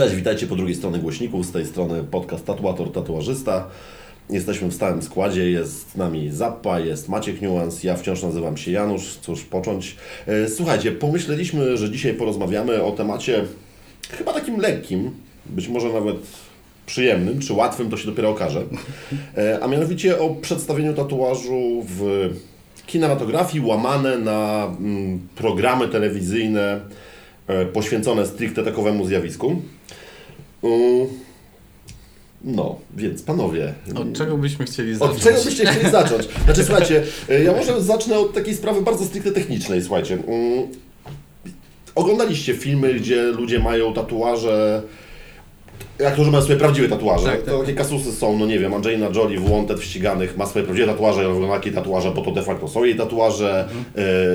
Cześć, witajcie po drugiej stronie głośników, z tej strony podcast Tatuator Tatuażysta. Jesteśmy w stałym składzie, jest z nami Zappa, jest Maciek Nuans, ja wciąż nazywam się Janusz, cóż począć. E, Słuchajcie, pomyśleliśmy, że dzisiaj porozmawiamy o temacie chyba takim lekkim, być może nawet przyjemnym, czy łatwym, to się dopiero okaże. E, A mianowicie o przedstawieniu tatuażu w kinematografii łamane na mm, programy telewizyjne poświęcone stricte takowemu zjawisku. No, więc panowie. Od czego byśmy chcieli zacząć? Od czego byście chcieli zacząć? Znaczy, słuchajcie, e, ja może zacznę od takiej sprawy bardzo stricte technicznej, słuchajcie. Oglądaliście filmy, gdzie ludzie mają tatuaże, aktorzy mają swoje prawdziwe tatuaże. Tak, to tak. takie kasusy są, no nie wiem, Angelina Jolie w Wanted w ściganych ma swoje prawdziwe tatuaże, ja wygląda jakie tatuaże, bo to de facto są jej tatuaże. Mhm.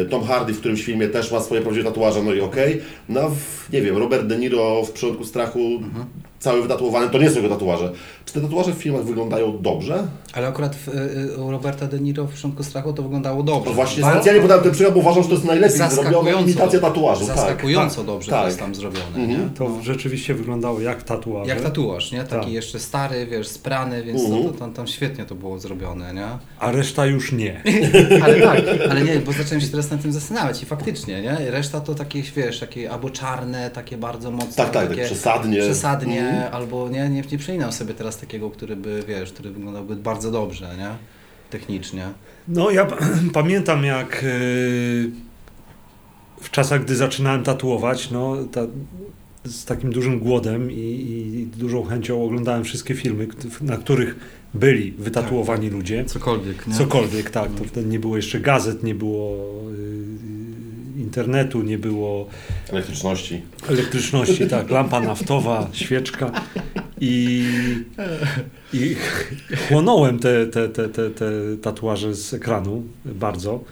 E, Tom Hardy w którymś filmie też ma swoje prawdziwe tatuaże, no i okej. No, w, nie wiem, Robert De Niro w Przyrodku Strachu, Mhm. cały wytatuowany, to nie są jego tatuaże. Czy te tatuaże w filmach wyglądają dobrze? Ale akurat w, y, u Roberta De Niro w Początku Strachu to wyglądało dobrze. To właśnie Bardzo- specjalnie podałem ten przykład, bo uważam, że to jest najlepiej zrobiona imitacja tatuażu. Tak. zaskakująco dobrze tak. to jest tam zrobione, nie? To rzeczywiście wyglądało jak tatuaże. Jak tatuaż, nie? Taki Tak. jeszcze stary, wiesz, sprany, więc Mhm. to, to, tam, świetnie to było zrobione, nie? A reszta już nie. Ale tak, ale nie, bo zacząłem się teraz nad tym zastanawiać i faktycznie, nie? Reszta to takie, wiesz, takie albo czarne, takie bardzo mocne, Tak, tak, tak takie przesadnie. przesadnie, Mhm. albo nie, nie, nie przypominam sobie teraz takiego, który by, wiesz, który wyglądałby bardzo dobrze, nie? Technicznie. No ja pamiętam jak e, w czasach, gdy zaczynałem tatuować, no ta, z takim dużym głodem i, i dużą chęcią oglądałem wszystkie filmy, na których byli wytatuowani ludzie. Cokolwiek, nie? Cokolwiek, tak. To wtedy nie było jeszcze gazet, nie było y, internetu, nie było Elektryczności. elektryczności, tak, lampa naftowa, świeczka i, i chłonąłem te, te, te, te, te tatuaże z ekranu bardzo.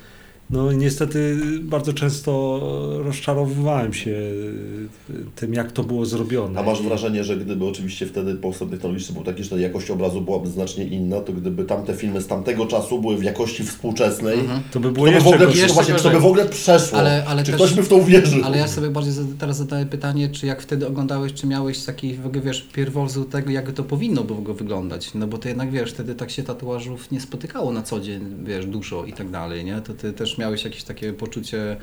No i niestety bardzo często rozczarowywałem się tym, jak to było zrobione. A masz wrażenie, że gdyby oczywiście wtedy postęp technologiczny był taki, że ta jakość obrazu byłaby znacznie inna, to gdyby tamte filmy z tamtego czasu były w jakości współczesnej, To by to było by w jeszcze ogóle, no właśnie, czy to by w ogóle przeszło? Ale- ale czy też- ktoś by w to uwierzył? Ale ja sobie bardziej teraz zadaję pytanie, czy jak wtedy oglądałeś, czy miałeś taki, w ogóle, wiesz, pierwowzór tego, jak to powinno by w ogóle wyglądać. No bo to jednak, wiesz, wtedy tak się tatuażów nie spotykało na co dzień, wiesz, dużo i tak dalej, nie? To ty też miałeś jakieś takie poczucie,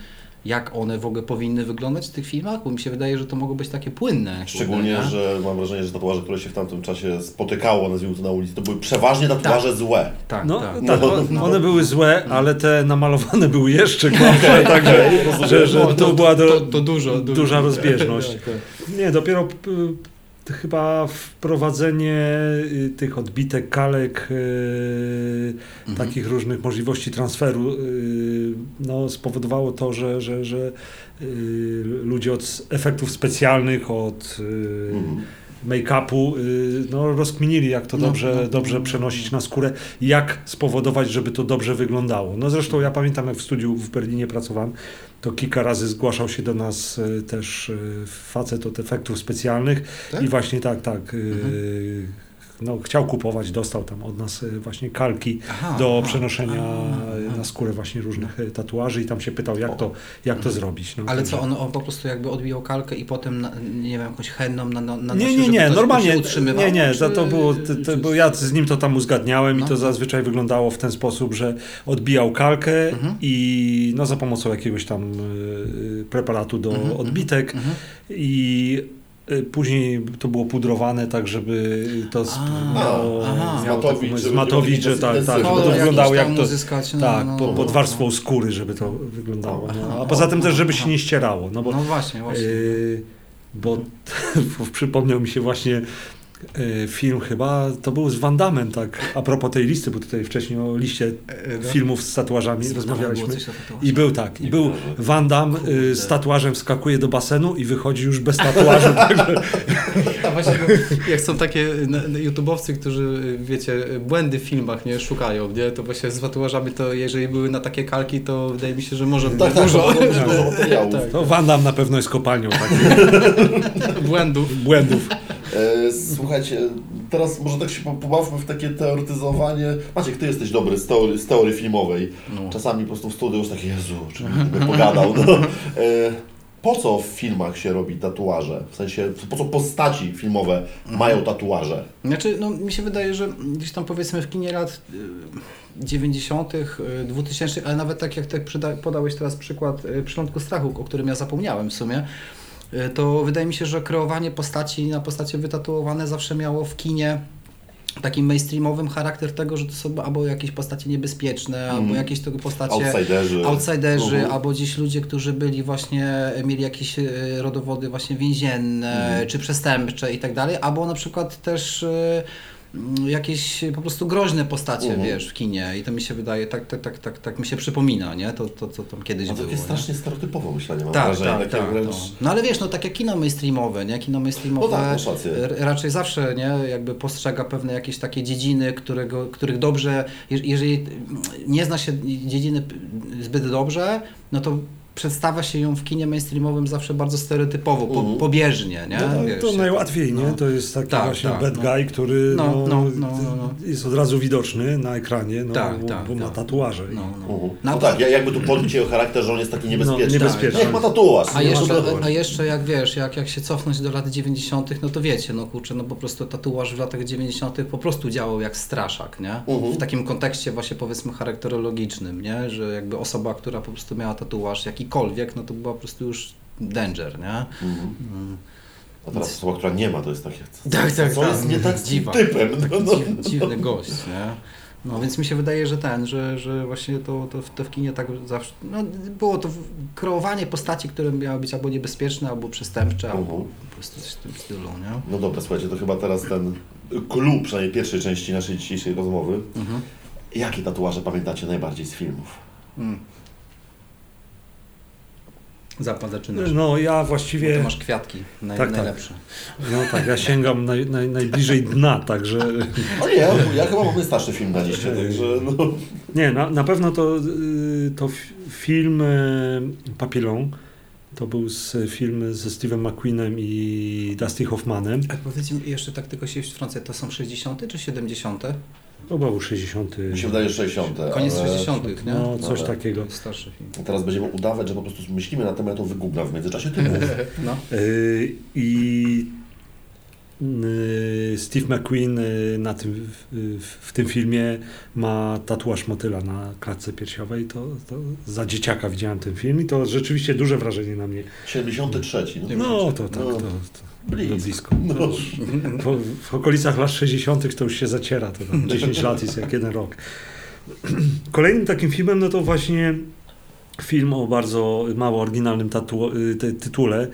jak one w ogóle powinny wyglądać w tych filmach? Bo mi się wydaje, że to mogło być takie płynne. Szczególnie, nie? że mam wrażenie, że tatuaże, które się w tamtym czasie spotykało, nazwijmy to na ulicy, to były przeważnie tatuaże złe. Tak, No tak. tak, No, o- no. one były złe, ale te namalowane były jeszcze gorsze, także że, że O, to, była do, to, to dużo, dużo. duża rozbieżność. Tak, tak. Nie, dopiero chyba wprowadzenie y, tych odbitek, kalek, y, Mhm. takich różnych możliwości transferu y, no, spowodowało to, że, że, że ludzie od efektów specjalnych, od Mhm. Make-upu y, no, rozkminili, jak to No, dobrze, no, dobrze no. przenosić na skórę jak spowodować, żeby to dobrze wyglądało. No zresztą ja pamiętam, jak w studiu w Berlinie pracowałem, to kilka razy zgłaszał się do nas y, też y, facet od efektów specjalnych Tak? i właśnie tak, tak. Mhm. No, chciał kupować, dostał tam od nas y, właśnie kalki Aha, do aha. przenoszenia A, a. na skórę właśnie różnych y, tatuaży i tam się pytał, jak to, jak to zrobić. No, Ale co, on, on po prostu jakby odbijał kalkę i potem, na, nie wiem, jakąś henną na, na, na Nie, nie, nie, normalnie. Nie, nie, czy- za to było, to, to, bo ja z nim to tam uzgadniałem No. i to zazwyczaj wyglądało w ten sposób, że odbijał kalkę Mhm. i no za pomocą jakiegoś tam y, preparatu do Mhm, odbitek Mhm. i y, później to było pudrowane tak, żeby to A, miało, aha. miało taką- żeby że tak, tak, żeby to wyglądało jak to, uzyskać, no, tak, no, po, no, pod no. warstwą skóry, żeby to wyglądało. Aha, No. A poza tym też, żeby aha. się nie ścierało, no bo No właśnie, właśnie. Yy, bo przypomniał mi się właśnie film chyba, to był z Van Damme, tak, a propos tej listy, bo tutaj wcześniej o liście E, no. filmów z tatuażami Było rozmawialiśmy. I był tak, i był Damme yy, z tatuażem wskakuje do basenu i wychodzi już bez tatuażu. A właśnie, jak są takie YouTubeowcy, którzy, wiecie, błędy w filmach nie szukają, nie? To właśnie z tatuażami to jeżeli były na takie kalki, to wydaje mi się, że może być Tak, tak, dużo. Tak. to Van Damme na pewno jest kopalnią takich błędów. błędów. E, Słuchajcie, teraz może tak się po- pobawmy w takie teoretyzowanie. Maciek, ty jesteś dobry z teorii, z teorii filmowej. No. Czasami po prostu w studiu już takie, Jezu, czy bym pogadał. No. E, po co w filmach się robi tatuaże? W sensie, po co postaci filmowe Mhm. mają tatuaże? Znaczy, no mi się wydaje, że gdzieś tam powiedzmy w kinie lat y, 90., y, 2000, ale nawet tak jak tak podałeś teraz przykład y, Przylądku Strachu, o którym ja zapomniałem w sumie, y, to wydaje mi się, że kreowanie postaci na postacie wytatuowane zawsze miało w kinie taki mainstreamowym charakter tego, że to są albo jakieś postacie niebezpieczne, albo jakieś tego postacie Outsiderzy. outsiderzy, Mhm. albo gdzieś ludzie, którzy byli właśnie, mieli jakieś e, rodowody właśnie więzienne, Mhm. czy przestępcze i tak dalej, albo na przykład też e, mm, jakieś po prostu groźne postacie, Mhm. wiesz, w kinie i to mi się wydaje, tak, tak, tak, tak, tak mi się przypomina, nie? To, to, co tam kiedyś No to było. takie nie? strasznie stereotypowe myślenie, mam Tak, wrażenie. tak, tak. wręcz... No. no ale wiesz, no takie kino mainstreamowe, nie? Kino mainstreamowe No tak, r- raczej zawsze, nie? Jakby postrzega pewne jakieś takie dziedziny, którego, których dobrze, je- jeżeli nie zna się dziedziny zbyt dobrze, no to przedstawia się ją w kinie mainstreamowym zawsze bardzo stereotypowo, po, Mhm. pobieżnie, nie? No, to, Wiesz, to najłatwiej, nie? no. To jest taki Tak, właśnie tak, bad no. guy, który No, no, no, no, jest od razu widoczny na ekranie, no, Tak, bo, tak, bo ma tak. tatuaże. No, no. Mhm. No, tak, ja- jakby tu podbić jego charakter, że on jest taki niebezpieczny. No, niebezpieczny. Niech ma tatuaż. A nie jeszcze, a jeszcze jak wiesz, jak, jak się cofnąć do lat 90., no to wiecie, no kurczę, no po prostu tatuaż w latach 90. po prostu działał jak straszak, nie? Mhm. W takim kontekście właśnie powiedzmy charakterologicznym, nie? Że jakby osoba, która po prostu miała tatuaż jakikolwiek, no to była po prostu już danger, nie? Mhm. Mm. A teraz osoba, która nie ma, to jest takie... Tak, tak, co tak. jest nie tak Dziwa. typem? No, no. Dziw, dziwny gość, nie? No więc mi się wydaje, że ten, że, że właśnie to, to, w- to w kinie tak zawsze, no było to kreowanie postaci, które miały być albo niebezpieczne, albo przestępcze, albo Mhm. po prostu coś w tym stylu, nie? no dobra, słuchajcie, to chyba teraz ten clue, przynajmniej pierwszej części naszej dzisiejszej rozmowy. Mhm. Jakie tatuaże pamiętacie najbardziej z filmów? Mm. Zapad zaczynasz. No ja Bo właściwie, tu masz kwiatki, naj, Tak, tak. najlepsze. no tak, ja sięgam naj, naj, najbliżej dna, także O nie, ja, chyba mam najstarszy film na liście, także no... nie, na, na pewno to, y, to film y, Papillon, to był z, film ze Steve'em McQueenem i Dusty Hoffmanem, A powiedz mi jeszcze tak tylko się wtrącę, to są 60. czy 70. był 60. Mi się wydaje 60. Koniec ale... 60., nie? No coś Dobra. takiego. Starszy film. Teraz będziemy udawać, że po prostu myślimy na temat, ja to wygooglam w międzyczasie ty. No. Y, I y, Steve McQueen y, na tym, w, w tym filmie ma tatuaż motyla na klatce piersiowej. To, to za dzieciaka widziałem ten film i to rzeczywiście duże wrażenie na mnie. 73. No, No to tak, No, to, to blisko. blisko. No. Po, w okolicach lat 60. to już się zaciera, to tam 10 lat jest jak jeden rok. Kolejnym takim filmem, no to właśnie film o bardzo mało oryginalnym y, ty- tytule,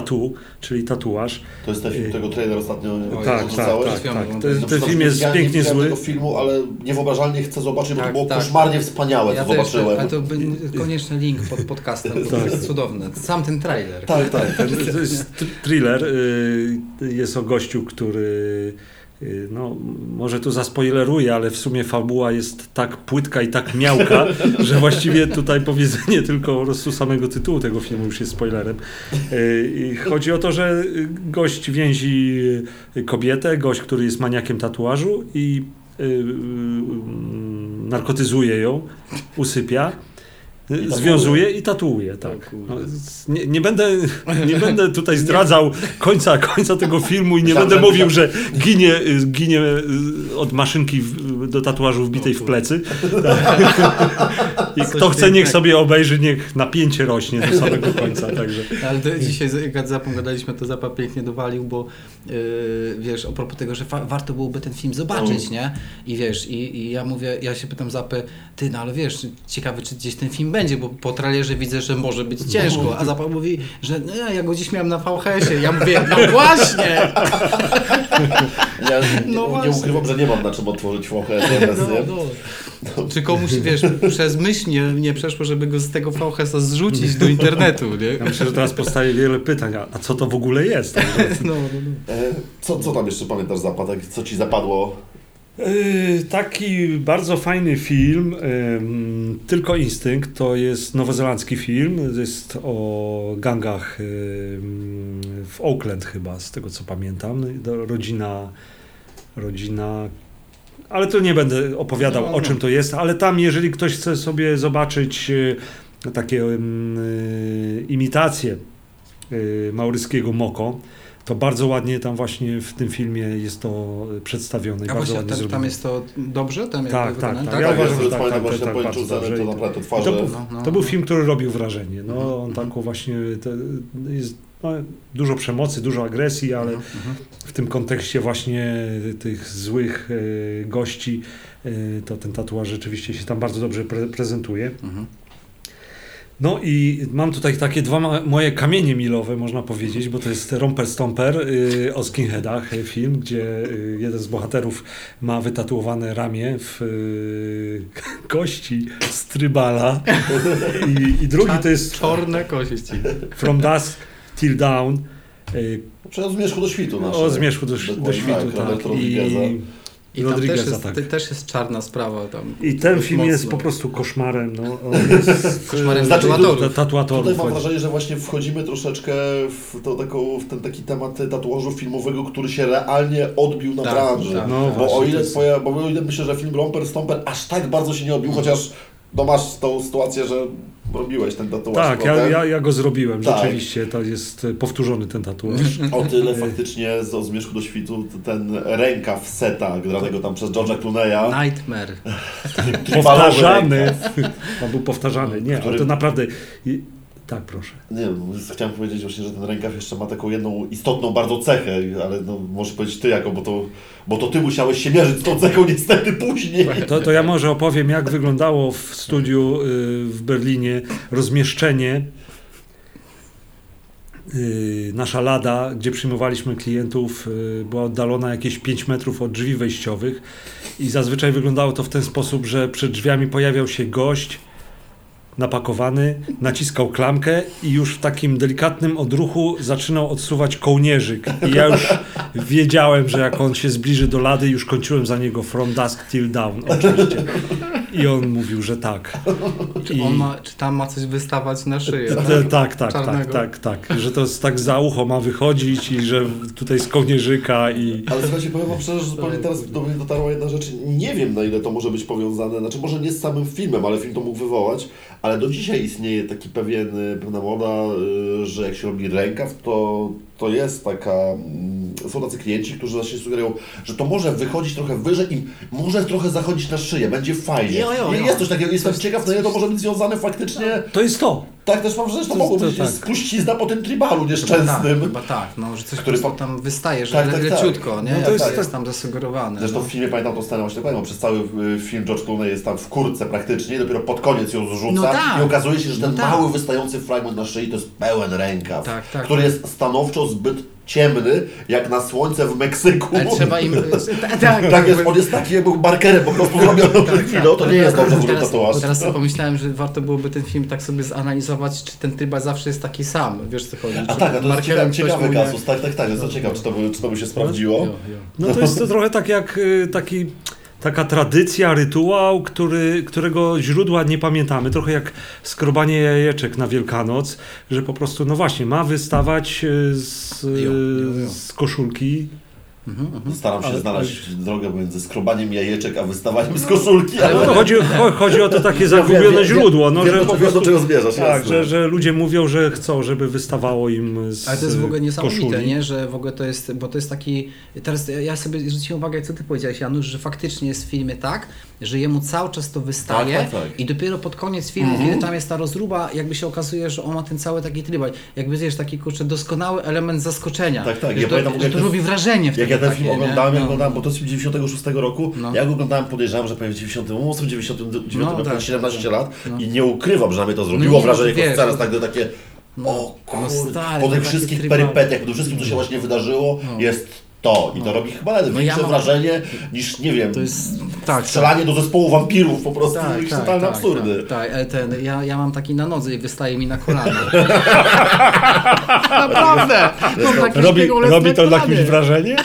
Tatu, czyli tatuaż. To jest ten film, którego trailer ostatnio tak, tak, wrzucałeś? tak, tak. No, Ten, No, ten film jest pięknie zły. tego filmu, ale niewyobrażalnie chcę zobaczyć, bo Tak, to było tak. koszmarnie wspaniałe, Ja co też, zobaczyłem. ale to by, koniecznie link pod podcastem, bo to Tak. jest cudowne. Sam ten trailer. Tak, tak. To, to jest thriller. y, Jest o gościu, który. Y, No, może tu zaspoileruję, ale w sumie fabuła jest tak płytka i tak miałka, że właściwie tutaj powiedzenie tylko po prostu samego tytułu tego filmu już jest spoilerem. Y, Chodzi o to, że gość więzi kobietę, gość, który jest maniakiem tatuażu i y, y, y, narkotyzuje ją, usypia. Tatuuje. Związuje i tatuuje, tak. No, nie, nie, będę, nie będę tutaj zdradzał końca, końca tego filmu i nie będę mówił, że ginie, ginie y, od maszynki w, do tatuażu wbitej w plecy. I kto chce, niech sobie obejrzy, niech napięcie rośnie do samego końca. Także. Ale to dzisiaj, jak zapowiadaliśmy, to Zapa pięknie dowalił, bo yy, wiesz, a propos tego, że fa- warto byłoby ten film zobaczyć, nie? I wiesz, i, i ja mówię, ja się pytam Zapę, ty, no ale wiesz, ciekawy, czy gdzieś ten film będzie, bo po trailerze widzę, że może być ciężko, a Zapa mówi, że no, ja go dziś miałem na VHS-ie. Ja mówię, no właśnie! Ja No nie, nie właśnie. ukrywam, że nie mam na czym otworzyć VHS No, nie? no. Czy komuś, wiesz, przez myśl nie, nie przeszło, żeby go z tego VHS-a zrzucić do internetu, nie? Ja myślę, że teraz powstaje wiele pytań, a, a co to w ogóle jest? No, no, no. E, Co, co tam jeszcze pamiętasz zapadek? Co ci zapadło? Yy, Taki bardzo fajny film, ym, Tylko Instynkt, to jest nowozelandzki film, jest o gangach ym, w Oakland chyba, z tego co pamiętam. Rodzina, rodzina, ale to nie będę opowiadał o czym to jest, ale tam jeżeli ktoś chce sobie zobaczyć yy, takie yy, imitacje mauryskiego Moko. To bardzo ładnie tam właśnie w tym filmie jest to przedstawione i A bardzo właśnie, ładnie tam, tam jest to dobrze? Tam Tak, tak, wykonane? tak. Ja Ja uważam, że tak, tak, właśnie tak, po bardzo dobrze. to twarze... to, był, No, no. to był film, który robił wrażenie. No, Mhm. on taką właśnie, to jest no, dużo przemocy, dużo agresji, ale Mhm, mhm. w tym kontekście właśnie tych złych e, gości, e, to ten tatuaż rzeczywiście się tam bardzo dobrze pre prezentuje. Mhm. No i mam tutaj takie dwa moje kamienie milowe, można powiedzieć, bo to jest Romper Stomper y, o skinheadach, y, film, gdzie y, jeden z bohaterów ma wytatuowane ramię w kości z trybala i, i drugi to jest Czarne kości. From Dusk Till Dawn y, Przez zmierzchu do świtu nasze. o zmierzchu do, do świtu, tak, tak, i, I tam też jest, tak. te- też jest czarna sprawa. Tam. I ten film jest Mocno. po prostu koszmarem. No, jest, Koszmarem Znaczy, tatuatorów. ta- tatuatorów. Tutaj mam wrażenie, że właśnie wchodzimy troszeczkę w, to, taką, w ten taki temat tatuażu filmowego, który się realnie odbił na Tak, branży. tak, No tak. Bo właśnie, o ile jest- twoja, bo o ile myślę, że film Romper Stomper aż tak bardzo się nie odbił, chociaż no masz tą sytuację, że robiłeś ten tatuaż. Tak, ja, ja, ja go zrobiłem, Tak. rzeczywiście. To jest e, powtórzony ten tatuaż. O tyle faktycznie z o Zmierzchu do świtu ten rękaw seta, granego tam przez George'a Clooney'a. Nightmare. Powtarzany. On był powtarzany. Nie, Który- ale to naprawdę... Tak, proszę. Nie wiem, chciałem powiedzieć właśnie, że ten rękaw jeszcze ma taką jedną istotną bardzo cechę, ale no, możesz powiedzieć ty jako, bo to, bo to ty musiałeś się mierzyć z tą cechą niestety później. To, to ja może opowiem, jak wyglądało w studiu y, w Berlinie rozmieszczenie y, nasza lada, gdzie przyjmowaliśmy klientów, y, była oddalona jakieś 5 metrów od drzwi wejściowych i zazwyczaj wyglądało to w ten sposób, że przed drzwiami pojawiał się gość napakowany, naciskał klamkę i już w takim delikatnym odruchu zaczynał odsuwać kołnierzyk. I ja już wiedziałem, że jak on się zbliży do lady, już kończyłem za niego from dusk till dawn, oczywiście. I on mówił, że tak. Czy, I- on ma, czy tam ma coś wystawać na szyję? Tak, tak, tak, Czarnego. tak, tak. Że to tak za ucho ma wychodzić i że tutaj z kołnierzyka i... Ale słuchajcie, powiem wam szczerze, że zupełnie teraz do mnie dotarła jedna rzecz. Nie wiem na ile to może być powiązane, znaczy może nie z samym filmem, ale film to mógł wywołać, ale do dzisiaj istnieje taki pewien, y, pewna moda, y, że jak się robi rękaw, to, to jest taka, mm, są tacy klienci, którzy właśnie sugerują, że to może wychodzić trochę wyżej i może trochę zachodzić na szyję, będzie fajnie. Jo, jo, jo. Jest coś takiego, jestem ciekaw, na ile to może być związane faktycznie, To jest to. Tak też mam wrażenie, że to To- mogło być tak. spuścizna po tym tribalu Tak, nieszczęsnym. chyba tak, no, że coś Który po- tam wystaje, że Tak, tak, tak, tak. leciutko, nie? No to jest jest, tak- tam zasugerowane. Zresztą no. w filmie pamiętam tą scenę właśnie bo przez cały y, film George Clooney jest tam w kurce praktycznie dopiero pod koniec ją zrzuca No tak. i okazuje się, że ten No tak. mały wystający fragment na szyi to jest pełen rękaw, Tak, tak. który jest stanowczo zbyt ciemny, jak na słońce w Meksyku. Ale trzeba im... tak, tak, Tak jest, on jest taki jakby markerem po prostu zrobiony przed chwilą, to nie jest dobrze zrobiony teraz, tatuaż. teraz sobie pomyślałem, że warto byłoby ten film tak sobie zanalizować, czy ten trybal zawsze jest taki sam, wiesz co chodzi? A tak, a to jest ciekawy, ciekawy kasus, tak, tak, tak, jestem ciekaw, czy to by, czy to by się sprawdziło. Jo, jo. No to jest to trochę tak jak y, taki, taka tradycja, rytuał, który, którego źródła nie pamiętamy. Trochę jak skrobanie jajeczek na Wielkanoc, że po prostu, no właśnie, ma wystawać y, z, jo. z koszulki. Mhm, mhm. Staram się Ale- znaleźć drogę między skrobaniem jajeczek, a wystawaniem z koszulki, ale... No chodzi, cho- chodzi o to takie zagubione źródło, no, że do po czego- do prostu... czego zmierzasz, Tak, że, że ludzie mówią, że chcą, żeby wystawało im z Ale to jest w ogóle niesamowite, koszuli. nie? Że w ogóle to jest, bo to jest taki, teraz ja sobie zwróciłem uwagę, co ty powiedziałeś Janusz, że faktycznie jest w filmie tak, że jemu cały czas to wystaje Tak, tak, tak. i dopiero pod koniec filmu, Mhm. kiedy tam jest ta rozruba, jakby się okazuje, że on ma ten cały taki trybal, jakby wiesz, taki kurczę doskonały element zaskoczenia. Tak, tak, ja to, pamiętam, że jak to robi wrażenie Jak wtedy ja ten takie, film nie? oglądałem, jak No. oglądałem, bo to jest z 96 roku, No. ja go oglądałem, podejrzewam, że pewnie w 98, 99 No, tak, 17 tak. lat No. i nie ukrywam, że na mnie to zrobiło No nie, wrażenie, no jako wiesz, scenę, no. tak, takie No, o no kurde, stary, po no tych wszystkich perypetiach, po tym wszystkim, co się właśnie wydarzyło, No. jest to. I to No. robi chyba nawet No ja mam- wrażenie niż, nie wiem, To jest, tak, strzelanie do zespołu wampirów, po prostu tak, jakieś tak, tak, absurdy. Tak, tak, ale ten, ja, ja mam taki na nodze i wystaje mi na kolana. Naprawdę! Taki Robi, robi to na kimś wrażenie?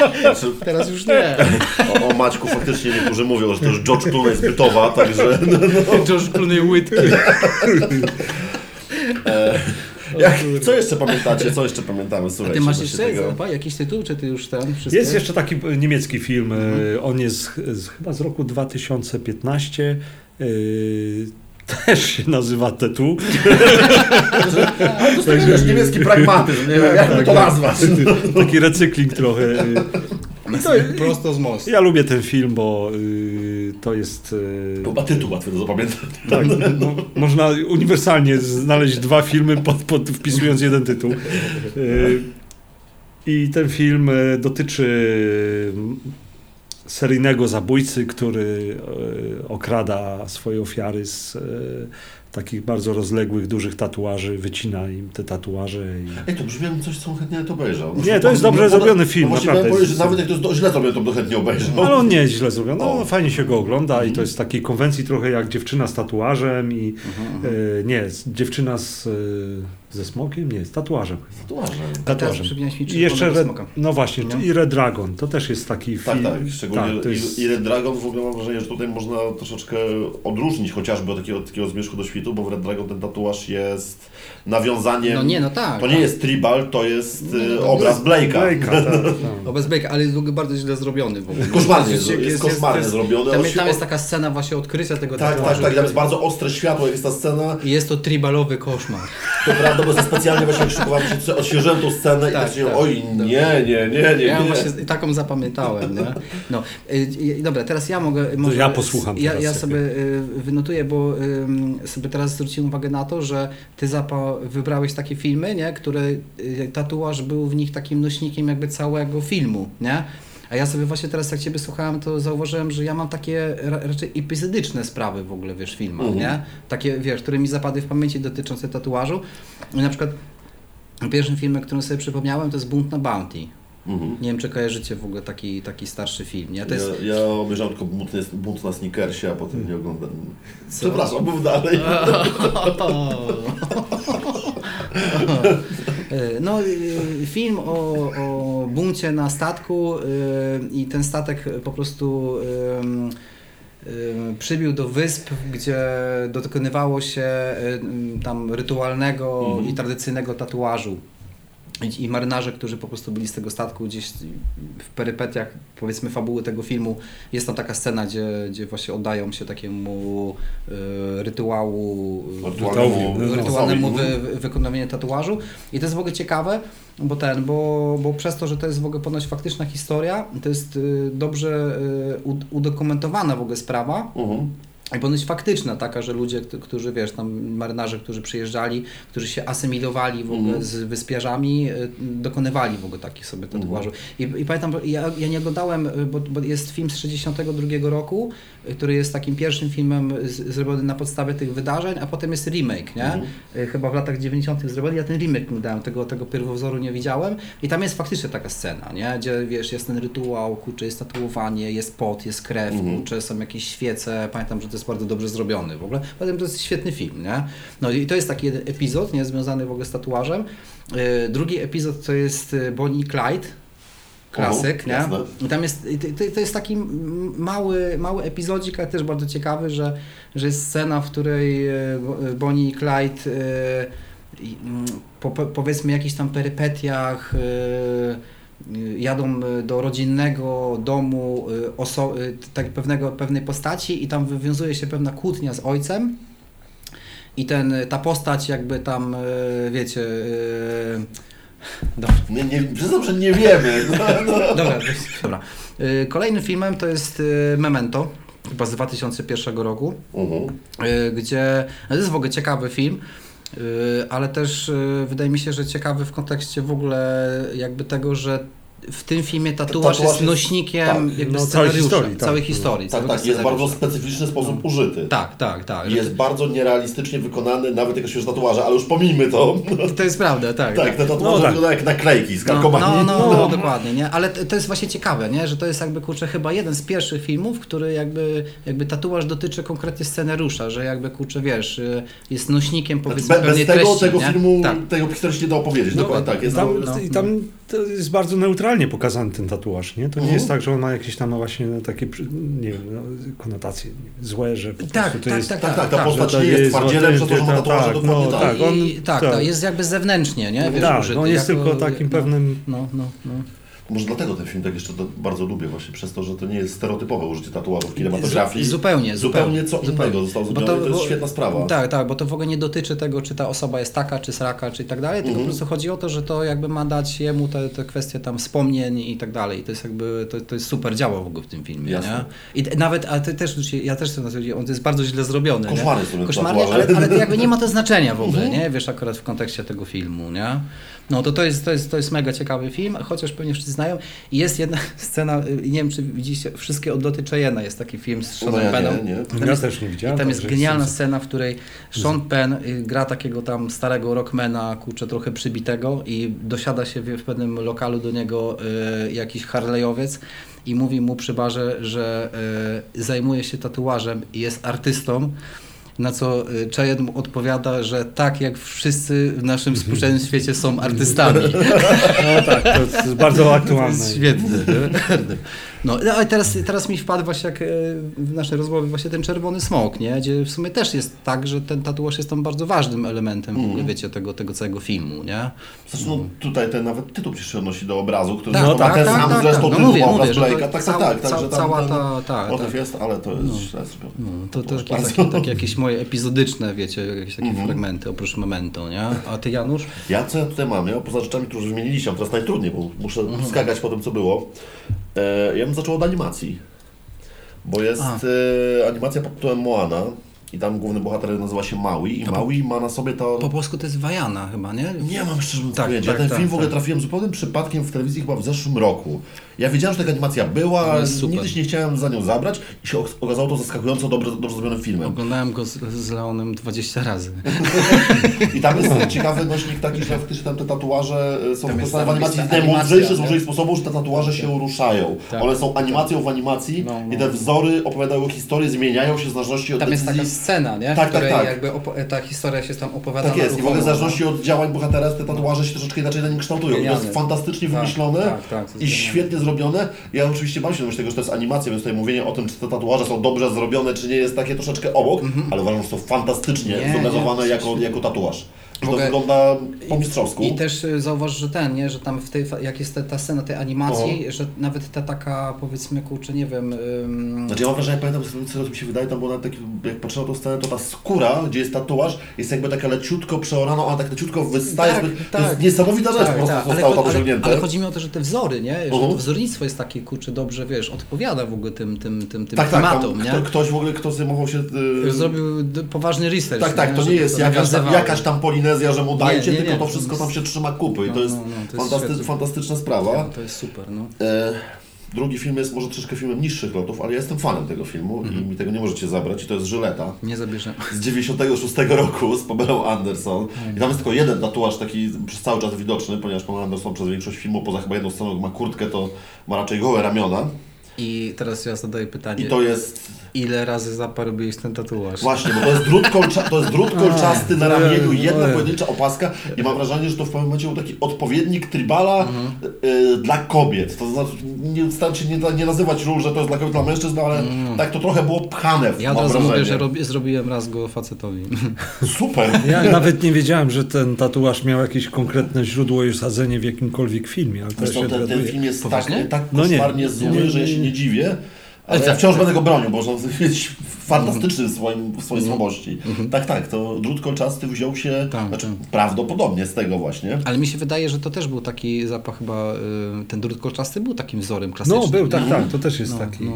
Teraz już nie. o, o Maćku faktycznie niektórzy mówią, że to już George Clooney z Bytowa, także Josh Clooney łydki. jak, co jeszcze pamiętacie, co jeszcze pamiętamy, A słuchajcie. ty masz jeszcze tego. Zapa, jakiś tytuł, czy ty już ten wszystko? Jest jeszcze taki e, niemiecki film, e, Mhm. on jest z, chyba z roku 2015. e, też się nazywa Tetu. To jest niemiecki pragmatyzm, nie wiem, jak to nazwać. Taki recykling trochę. Y. I to, Prosto z mostu. ja lubię ten film, bo y, to jest... y, Chyba tytuł łatwy do zapamiętania. Tak, no, można uniwersalnie znaleźć dwa filmy pod, pod wpisując jeden tytuł. Y, I ten film y, dotyczy mm, seryjnego zabójcy, który y, okrada swoje ofiary z y, takich bardzo rozległych, dużych tatuaży, wycina im te tatuaże. I... Ej, to brzmi coś, co chętnie to obejrzał. Nie, to jest dobrze No, no, zrobiony film, No naprawdę. powiedzieć, że nawet jak to jest źle zrobione, to chętnie obejrzał. Ale on nie jest źle zrobiony. No, O. fajnie się go ogląda i to jest takiej konwencji trochę jak dziewczyna z tatuażem i y, nie, z- dziewczyna z, y, ze smokiem? Nie, z tatuażem. Tatuaże. Tatuażem. mi I jeszcze Red, no właśnie, No. i Red Dragon, to też jest taki Tak, film. tak, szczególnie tak, jest, i, Red Dragon w ogóle mam wrażenie, że tutaj można troszeczkę odróżnić chociażby od takiego, od takiego zmierzchu do świtu, bo w Red Dragon ten tatuaż jest nawiązaniem... No nie, no tak. To nie jest tribal, to jest Nie, y, no, obraz Blake'a. Blake'a, tak, tak. O bez bejka, ale jest w ogóle bardzo źle zrobiony. Koszmarnie jest- Jest- jest koszmarnie jest- zrobiony. Tam, tam jest taka scena właśnie odkrycia tego Tak, tak, tatuażu. tak, tam jest bardzo ostre światło, jest ta scena. I jest to tribalowy koszmar. To prawda, bo ja specjalnie właśnie szykowałem się, co- odświeżyłem tą scenę i Tak, tak, tak, tak. oj, nie, nie, nie, nie, Ja nie. właśnie taką zapamiętałem, nie? No, y, dobra, teraz ja mogę... może, ja posłucham Ja, teraz ja sobie. sobie y, wynotuję, bo sobie teraz zwróciłem uwagę na to, że ty Zapa wybrałeś takie filmy, nie? Które y, tatuaż był w nich takim nośnikiem jakby całego filmu, nie? A ja sobie właśnie teraz, jak Ciebie słuchałem, to zauważyłem, że ja mam takie ra- raczej epizodyczne sprawy w ogóle, wiesz, w filmach, Mhm. nie? Takie, wiesz, które mi zapadły w pamięci dotyczące tatuażu. I na przykład pierwszym filmem, którym sobie przypomniałem, to jest Bunt na Bounty. Mhm. Nie wiem, czy kojarzycie w ogóle taki, taki starszy film, nie? To jest... Ja, ja obejrzałem tylko bunt, bunt na sneakersie, a potem nie oglądałem. Przepraszam, mów dalej. E, No, y, film o, o buncie na statku y, i ten statek po prostu przybił do wysp, gdzie dokonywało się tam rytualnego Mhm. i tradycyjnego tatuażu. I, marynarze, którzy po prostu byli z tego statku gdzieś w perypetiach, powiedzmy, fabuły tego filmu, jest tam taka scena, gdzie, gdzie właśnie oddają się takiemu y, rytuału, no. rytualnemu wy, tatuażu. I to jest w ogóle ciekawe, bo ten, bo, bo przez to, że to jest w ogóle ponoć faktyczna historia, to jest y, dobrze y, ud- udokumentowana w ogóle sprawa. Mhm. I ponoć faktyczna taka, że ludzie, którzy wiesz, tam marynarze, którzy przyjeżdżali, którzy się asymilowali w ogóle Mhm. z wyspiarzami, y, dokonywali w ogóle takich sobie tatuażu. I, I pamiętam, ja, ja nie oglądałem, y, bo, bo jest film z 62 roku, y, który jest takim pierwszym filmem z, zrobiony na podstawie tych wydarzeń, a potem jest remake, nie? Y, Chyba w latach 90. zrobiony, ja ten remake nie dałem, tego, tego pierwowzoru nie widziałem i tam jest faktycznie taka scena, nie? Gdzie wiesz, jest ten rytuał, kurczę, jest tatuowanie, jest pot, jest krew, Mhm. kurczę, są jakieś świece, pamiętam, że to jest bardzo dobrze zrobiony w ogóle, potem to jest świetny film, nie? No i to jest taki jeden epizod, nie? Związany w ogóle z tatuażem. Y, Drugi epizod to jest y, Bonnie i Clyde, klasyk, nie? I tam jest, to, to jest taki mały, mały epizodzik, ale też bardzo ciekawy, że, że jest scena, w której e, Bo- Bonnie i Clyde e, po, po, powiedzmy jakichś tam perypetiach e, jadą e, do rodzinnego domu e, oso- tak pewnego, pewnej postaci i tam wywiązuje się pewna kłótnia z ojcem i ten, ta postać jakby tam, wiecie, e, dobra, Nie, nie, przyznam, że nie wiemy. No, no. Dobra, dobra. Y, Kolejnym filmem to jest y, Memento, chyba z 2001 roku, y, gdzie no to jest w ogóle ciekawy film, y, ale też y, wydaje mi się, że ciekawy w kontekście w ogóle jakby tego, że w tym filmie tatuaż, Tatuaż jest jest- nośnikiem tak, jakby no, całej scenariusza, historii, tak. całej No. historii. Tak, tak, jest bardzo specyficzny sposób użyty. Tak, tak, tak. że Jest bardzo nierealistycznie wykonany, nawet jak się już tatuaże, ale już pomijmy to. to, jest prawda, tak. Tak, te tatuaże No tak. wyglądają jak naklejki z No, kalkomanii. no, no, no, dokładnie, nie? Ale to jest właśnie ciekawe, nie? Że to jest jakby, kurczę, chyba jeden z pierwszych filmów, który jakby, jakby tatuaż dotyczy konkretnie scenariusza, że jakby, kurczę, wiesz, y, jest nośnikiem powiedzmy Znaczy, Be, pewnej bez tego, treści, tego nie? filmu, Tak. tego historii się nie da opowiedzieć. No, Dokładnie tak. Jest tam, no, I tam to jest bardzo neutralnie pokazany ten tatuaż, nie? To nie Mhm. jest tak, że on ma jakieś tam właśnie takie, nie wiem, no, konotacje złe, że po Tak, prostu to tak, jest... tak, tak, tak, ta tak, postać że to nie jest twardzielem, to przez to, że ma tatuaże, tak, dokładnie no, tak. tak. on- I, tak, tak. tak, jest jakby zewnętrznie, nie? Wiesz, Tak, użyty on jest jako- tylko takim no, pewnym... No, no, no. Może dlatego ten film tak jeszcze bardzo lubię właśnie, przez to, że to nie jest stereotypowe użycie tatuażów w kinematografii. Zu- Zupełnie, Zupełnie zupełnie. co innego zostało Bo zrobione i to jest bo- świetna sprawa. Tak, tak, bo to w ogóle nie dotyczy tego, czy ta osoba jest taka, czy sraka, czy i tak dalej, tylko Mhm. po prostu chodzi o to, że to jakby ma dać jemu te, te kwestie tam wspomnień i tak dalej. I to jest jakby, to, to jest super działa w ogóle w tym filmie, Jasne. nie? I nawet, ale ty też, ja też to nazywam, on to jest bardzo źle zrobiony, te Koszmarnie, ale, ale to jakby nie ma to znaczenia w ogóle, Mhm. nie? Wiesz, akurat w kontekście tego filmu, nie? No to to jest, to jest, to jest mega ciekawy film, chociaż pewnie wszyscy znają. I jest jedna scena, y, nie wiem czy widzicie, Wszystkie odloty Cheyena jest taki film z No Seanem ja Pennem. nie, nie. Ja jest- też nie widziałem. i tam jest genialna jestem- scena, w której Sean Penn y, gra takiego tam starego rockmana, kurczę, trochę przybitego i dosiada się w, w pewnym lokalu do niego y, jakiś Harleyowiec i mówi mu przy barze, że y, zajmuje się tatuażem i jest artystą. Na co y, Cheyenne mu odpowiada, że tak jak wszyscy w naszym współczesnym świecie są artystami. No tak, to jest bardzo To aktualne. jest świetne. No, no ale teraz, teraz mi wpadł właśnie jak e, w naszej rozmowie właśnie ten czerwony smok, nie? Gdzie w sumie też jest tak, że ten tatuaż jest tam bardzo ważnym elementem w ogóle, wiecie, tego, tego całego filmu, nie? Zresztą no, tutaj ten nawet tytuł przecież się odnosi do obrazu, który Tak, no, tak, ma ten tak, sam tak, zresztą tak. No mówię, obraz mówię, że to Blake'a, tak, cała- tak, tak, tam cała ta- tak, motyw tak. jest, ale to jest źle zrobione. No, to, to takie, takie, takie jakieś moje epizodyczne, wiecie, jakieś takie Mhm. fragmenty oprócz momentu, nie? A ty Janusz? Ja co ja tutaj mam, ja poza rzeczami, które już wymieniliście, teraz najtrudniej, bo muszę Mhm. skakać po tym, co było. E, ja bym zaczął od animacji. Bo jest e, animacja pod tytułem Moana i tam główny bohater nazywa się Maui i Maui ma na sobie to... Po polsku to jest Wajana chyba, nie? Nie mam szczerze mówiąc Tak, tak, Ten tak, film w ogóle tak. trafiłem zupełnym przypadkiem w telewizji chyba w zeszłym roku. Ja wiedziałem, że taka animacja była, No ale jest super. nigdy się nie chciałem za nią zabrać i się ok- okazało to zaskakująco dobrze, dobrze zrobionym filmem. Oglądałem go z, z Leonem 20 razy. I tam jest ciekawy nośnik taki, że faktycznie tam te tatuaże e, są Tam jest- wykorzystane w tam animacji jest w najmądrzejszy, nie? sposobu, że te tatuaże się ruszają. Tak. One są animacją w animacji No, no. i te wzory opowiadają historię, zmieniają się w zależności od Tam jest decyzji. taka scena, nie? Tak, w tak, której tak. jakby ta historia się tam opowiada Tak jest, i w ogóle w zależności od działań bohatera te tatuaże się troszeczkę inaczej na nim kształtują. I to jest fantastycznie Tak, wymyślone tak, tak, to jest i genialne. świetnie zrobione. Ja oczywiście mam świadomość tego, że to jest animacja, więc tutaj mówienie o tym, czy te tatuaże są dobrze zrobione, czy nie jest takie troszeczkę obok, ale uważam, że są fantastycznie. Nie, zobrazowane nie, jako, jako tatuaż. To ogóle- wygląda po mistrzowsku. I też y, zauważ, że ten, nie, że tam w tej, jak jest ta, ta scena tej animacji, że nawet ta taka, powiedzmy, kurczę, nie wiem, ym, Znaczy ja mam wrażenie, pamiętam, co mi się wydaje, tam było taki, jak patrzę na tą scenę, to ta skóra, gdzie jest tatuaż, jest jakby taka leciutko przeorana, ona tak leciutko wystaje. Tak, zbyt- to tak. jest niesamowita rzecz, po prostu ale, zostało tam ale, ale chodzi mi o to, że te wzory, nie? Że Mhm. to wzornictwo jest takie, kurczę, dobrze, wiesz, odpowiada w ogóle tym, tym, tym, tym tak, tak, tematom, nie? kto, ktoś w ogóle, kto zajmował się... Yy, Zrobił poważny research. tak, tak, to nie jest jakaś tam, jakaś tam Polinezja, że mu dajcie, nie, tylko nie. to wszystko tam się trzyma kupy i No, to jest, no, no, to jest fantasty, fantastyczna sprawa. To jest super, no. E, drugi film jest może troszeczkę filmem niższych lotów, ale ja jestem fanem tego filmu Mhm. i mi tego nie możecie zabrać i to jest Żyleta. Nie zabierzemy. z 96 roku z Pamelą Anderson. I tam jest tylko jeden tatuaż taki przez cały czas widoczny, ponieważ Pamela Anderson przez większość filmu, poza chyba jedną sceną, ma kurtkę, to ma raczej gołe ramiona. I teraz ja zadaję pytanie, I to jest ile razy robiłeś ten tatuaż? właśnie, bo to jest drut, kolcza, to jest drut kolczasty na ramieniu, jedna pojedyncza opaska i mam wrażenie, że to w pewnym momencie był taki odpowiednik tribala y, dla kobiet. To znaczy, nie staram się nie, nie nazywać ról, że to jest dla kobiet, dla mężczyzn, no ale tak to trochę było pchane, Ja mam razu wrażenie. mówię, że robi, zrobiłem raz go facetowi. Super. Ja nawet nie wiedziałem, że ten tatuaż miał jakieś konkretne źródło i osadzenie w jakimkolwiek filmie, ale Zresztą się ten, ten film jest tak, Poważnie? tak No nie. zły, Nie, nie, że ja się nie. Nie dziwię. Ale ja wciąż będę go bronił, bo jest fantastyczny w, swoim, w swojej słabości. Tak, tak, to drut kolczasty wziął się Tak, znaczy, tak. prawdopodobnie z tego właśnie. Ale mi się wydaje, że to też był taki zapach chyba, y, ten drut kolczasty był takim wzorem klasycznym. No, był, tak, nie? tak, to też jest No, taki. no.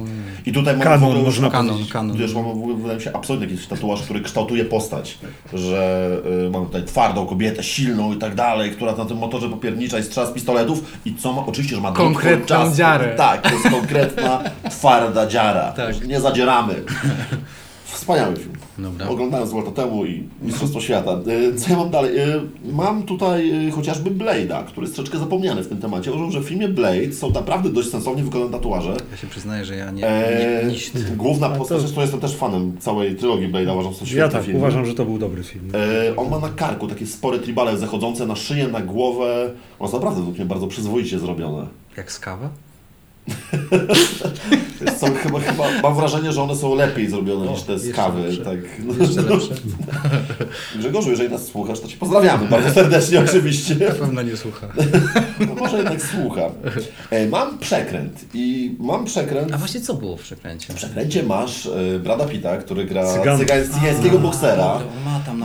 I tutaj mamy Kanon, w ogóle już, można Kanon, kanon. Wiesz, mamy w ogóle, wydaje mi się, absolutnie jakiś tatuaż, który kształtuje postać, że y, mamy tutaj twardą kobietę, silną i tak dalej, która na tym motorze popiernicza i strzela z pistoletów i co ma, oczywiście, że ma drut Konkretną kolczasty. dziarę. Tak, to jest konkretna, twarda dziara. Tak. Nie zadzieramy. Wspaniały film. Dobra. Oglądałem z lata temu i Mistrzostwo Świata. Y, Co ja mam dalej? Y, Mam tutaj y, chociażby Blade'a, który jest troszeczkę zapomniany w tym temacie. Uważam, że w filmie Blade są naprawdę dość sensownie wykonane tatuaże. Ja się przyznaję, że ja nie, nie, niść. główna to- postać, zresztą jestem też fanem całej trylogii Blade'a, uważam, że to świetny Ja tak, film. uważam, że to był dobry film. E, on ma na karku takie spore tribale zachodzące na szyję, na głowę. One są naprawdę według mnie bardzo przyzwoicie zrobione. Jak skawa? Co, chyba, chyba mam wrażenie, że one są lepiej zrobione O, niż te z kawy. lepsze. Tak. No, Jeszcze lepsze. Grzegorzu, jeżeli nas słuchasz, to Cię pozdrawiamy bardzo serdecznie oczywiście. Na pewno nie słucha. No, może jednak słucha. E, mam przekręt i mam przekręt. A właśnie co było w przekręcie? W przekręcie masz e, Brada Pitta, który gra cygańskiego boksera.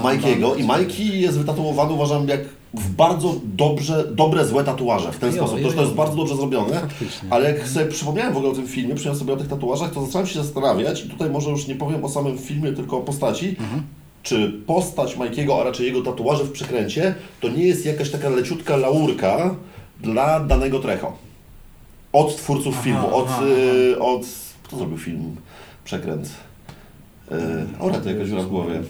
Majkiego i. Majki jest wytatuowany uważam jak w bardzo dobrze, dobre, złe tatuaże w ten Jo, sposób. jo, To, że to jest jo. bardzo dobrze zrobione, Faktycznie. ale jak sobie przypomniałem w ogóle o tym filmie, przypomniałem sobie o tych tatuażach, to zacząłem się zastanawiać i tutaj może już nie powiem o samym filmie, tylko o postaci. Mhm. Czy postać Majkiego, a raczej jego tatuaże w przekręcie, to nie jest jakaś taka leciutka laurka dla danego Trecho. Od twórców Aha, filmu, od, aha, y, od... Kto zrobił film? Przekręt. Yy, o, to jakaś w głowie.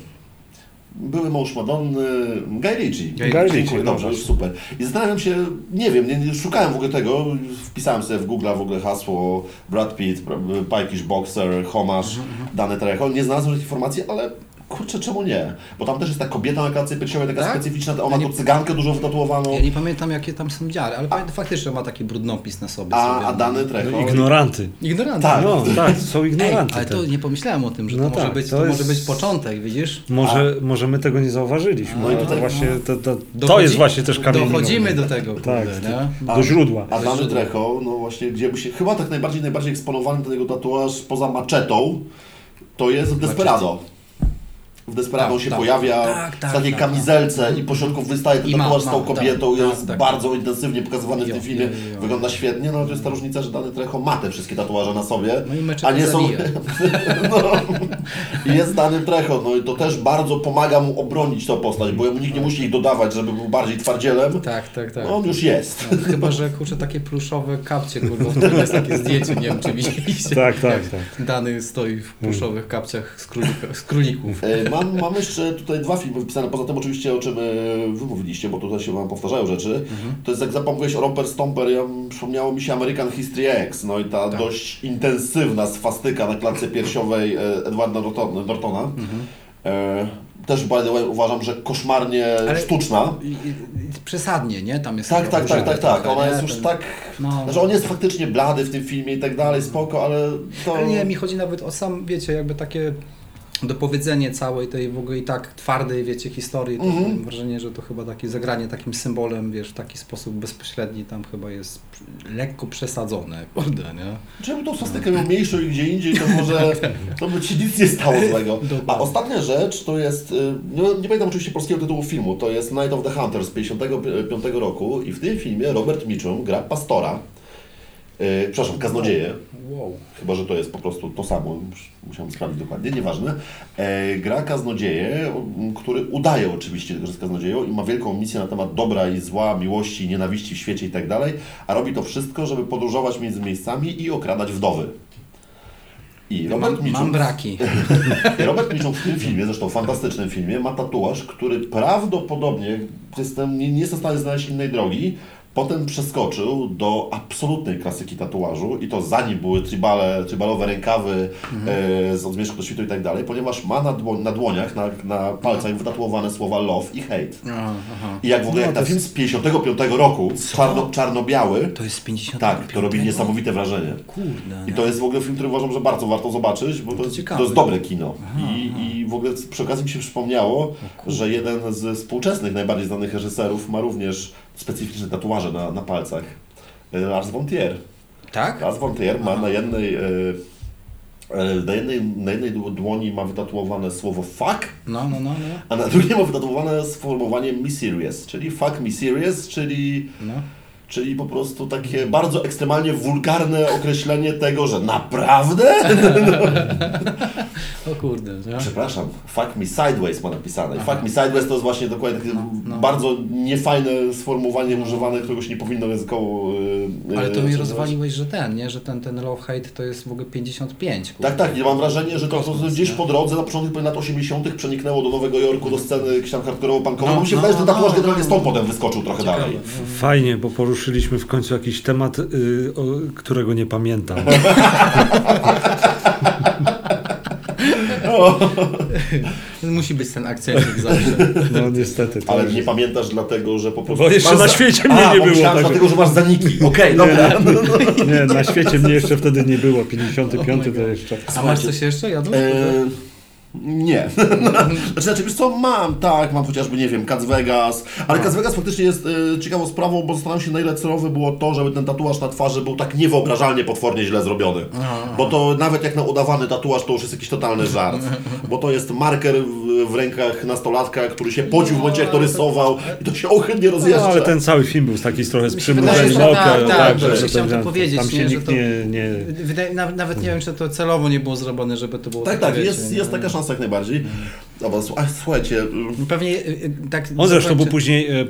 Były mąż Madonny, Guy Ritchie. Guy Ritchie, Dziękuję, dobrze, już super. I zastanawiam się, nie wiem, nie, szukałem w ogóle tego, wpisałem sobie w Google w ogóle hasło Brad Pitt, Pike'ish Boxer, Homasz, dane Trecho. Nie znalazłem tych informacji, ale kurczę, czemu nie? Bo tam też jest ta kobieta na klatce piersiowej, taka Tak? specyficzna, ona Ja ma nie- tu cygankę dużo wytatuowaną, Ja nie pamiętam jakie tam są dziary, ale pamiętam faktycznie ma taki brudnopis na sobie. a, sobie. a dany Trecho... No, ignoranty. Ignorant. Tak. No tak, są Ej, ignoranty. ale to nie pomyślałem o tym, że No to, może, tak, być, to to jest- może być początek, widzisz? Może, może my tego nie zauważyliśmy. No i tutaj- właśnie to, to, to jest właśnie też kamień. Dochodzimy do tego, kurde, Tak, nie? Do źródła. A dany Trecho, no właśnie, gdzie by się, chyba tak najbardziej, najbardziej eksponowany ten jego tatuaż poza maczetą, to jest Desperado. W Desperado Tak, się tak. pojawia Tak, tak, w takiej tak, kamizelce i pośrodku wystaje ten I tatuaż z tą kobietą, tak, jest tak, tak. bardzo intensywnie pokazywany w tym filmie, jo, jo. wygląda świetnie, no ale to jest ta różnica, że dany Trecho ma te wszystkie tatuaże na sobie, No i a nie są... no, I jest dany Trecho, no i to też bardzo pomaga mu obronić tą postać, bo mu nikt nie musi ich dodawać, żeby był bardziej twardzielem, Tak, tak, tak. no on już jest. No, chyba, że kurczę takie pluszowe kapcie, kurwa, w jest takie zdjęcie, nie wiem czy widzieliście. Tak, tak, tak. Dany stoi w pluszowych kapciach z, królika, z królików. E, Mam, mam jeszcze tutaj dwa filmy wpisane, poza tym oczywiście o czym e, wy mówiliście, bo tutaj się wam powtarzają rzeczy. To jest jak zapomniałeś o Romper Stomper, ja, przypomniało mi się American History X, no i ta Tak. dość intensywna swastyka na klatce piersiowej e, Edwarda Nortona. Nortona. E, też by the way, uważam, że koszmarnie Ale- sztuczna. I, i, przesadnie, nie? Tam jest Tak, tak, tak, tak, tak. Ona jest już tak. No. On jest faktycznie blady w tym filmie i tak dalej, spoko, ale to. Ale nie, mi chodzi nawet o sam, wiecie, jakby takie dopowiedzenie całej tej w ogóle i tak twardej, wiecie, historii. To Mhm. Mam wrażenie, że to chyba takie zagranie takim symbolem, wiesz, w taki sposób bezpośredni tam chyba jest lekko przesadzone, kurde, nie? Czemu tą swastykę miał mniejszą i gdzie indziej, to może to by ci nic nie stało złego. A ostatnia rzecz to jest, y, nie, nie pamiętam oczywiście polskiego tytułu filmu, to jest Night of the Hunter z 1955 roku i w tym filmie Robert Mitchum gra pastora, yy, przepraszam, kaznodzieję, Wow. chyba że to jest po prostu to samo, musiałem sprawdzić dokładnie, nieważne. E, gra kaznodzieję, m, który udaje oczywiście, że jest kaznodzieją i ma wielką misję na temat dobra i zła, miłości, nienawiści w świecie i tak dalej, a robi to wszystko, żeby podróżować między miejscami i okradać wdowy. I Robert Mam, Mitchum mam braki. Robert Mitchum w tym filmie, zresztą fantastycznym filmie, ma tatuaż, który prawdopodobnie, jestem, nie, nie jestem w stanie znaleźć innej drogi, potem przeskoczył do absolutnej klasyki tatuażu i to zanim były tribale, tribalowe rękawy e, z odmieszku do świtu i tak dalej, ponieważ ma na, na dłoniach, na, na palcach wytatuowane słowa love i hate. Aha, aha. I jak w ogóle No, jak to na film z 55 roku, czarno, czarno-biały, To jest 50. tak, to robi niesamowite wrażenie. Kurde. I nie? to jest w ogóle film, który uważam, że bardzo warto zobaczyć, bo to, to jest, ciekawe. to jest dobre kino. I, I w ogóle przy okazji mi się przypomniało, że jeden z współczesnych, najbardziej znanych reżyserów ma również specyficzne tatuaże na, na palcach. E, Lars von Trier. Tak? Lars von Trier ma na jednej, e, e, na jednej, na jednej dłoni ma wytatuowane słowo fuck, No, no, no, no. a na drugiej ma wytatuowane sformułowanie me serious, czyli fuck me serious, czyli no. Czyli po prostu takie bardzo ekstremalnie wulgarne określenie tego, że naprawdę? O kurde, nie? Przepraszam, fuck me sideways ma napisane. I fuck me sideways to jest właśnie dokładnie takie no. bardzo niefajne sformułowanie używane, którego się nie powinno językowo yy, Ale to mi używać. rozwaliłeś, że ten, nie? Że ten, ten love hate to jest w ogóle 55. Kurde. Tak, tak, i mam wrażenie, że to, Kosmos, gdzieś nie? po drodze, na początku lat 80. przeniknęło do Nowego Jorku, do sceny jakiejś tam hardkorowo-punkowej. No, mi się no, wydaje, że ten no, tatuaż no, generalnie no. stąd potem wyskoczył trochę Ciekawe. dalej. Fajnie, bo poruszyliśmy w końcu jakiś temat, y, o, którego nie pamiętam. No, Musi być ten akcencik zawsze. No niestety. Ale już- nie pamiętasz dlatego, że po prostu... Bo jeszcze masz na za- świecie mnie A, nie było. także- dlatego, że masz zaniki. Okej, dobra. Nie, na świecie mnie jeszcze wtedy nie było. 55 to jeszcze. A masz coś jeszcze? E, nie. znaczy, znaczy, wiesz co, mam, tak, mam chociażby, nie wiem, Cats Vegas, ale Cats Vegas faktycznie jest e, ciekawą sprawą, bo zastanawiam się, na ile celowy było to, żeby ten tatuaż na twarzy był tak niewyobrażalnie potwornie źle zrobiony. Bo to nawet jak na udawany tatuaż, to już jest jakiś totalny żart. Bo to jest marker w, w rękach nastolatka, który się pocił w momencie, jak to rysował i to się ohydnie No, rozjeżdża. ale ten cały film był taki trochę z się wydaje, przymrużeniem że oka. tak, tak, to- chciałem to powiedzieć, Tam się nie, że nikt to- nie... nie... Wydaje, nawet, nie wiem, czy to celowo nie było zrobione, żeby to było Tak, tak, jest, wiecie, jest taka szansa jak najbardziej. Dobra, słuchaj- słuchajcie, Pewnie y, y, tak... On zresztą był później e,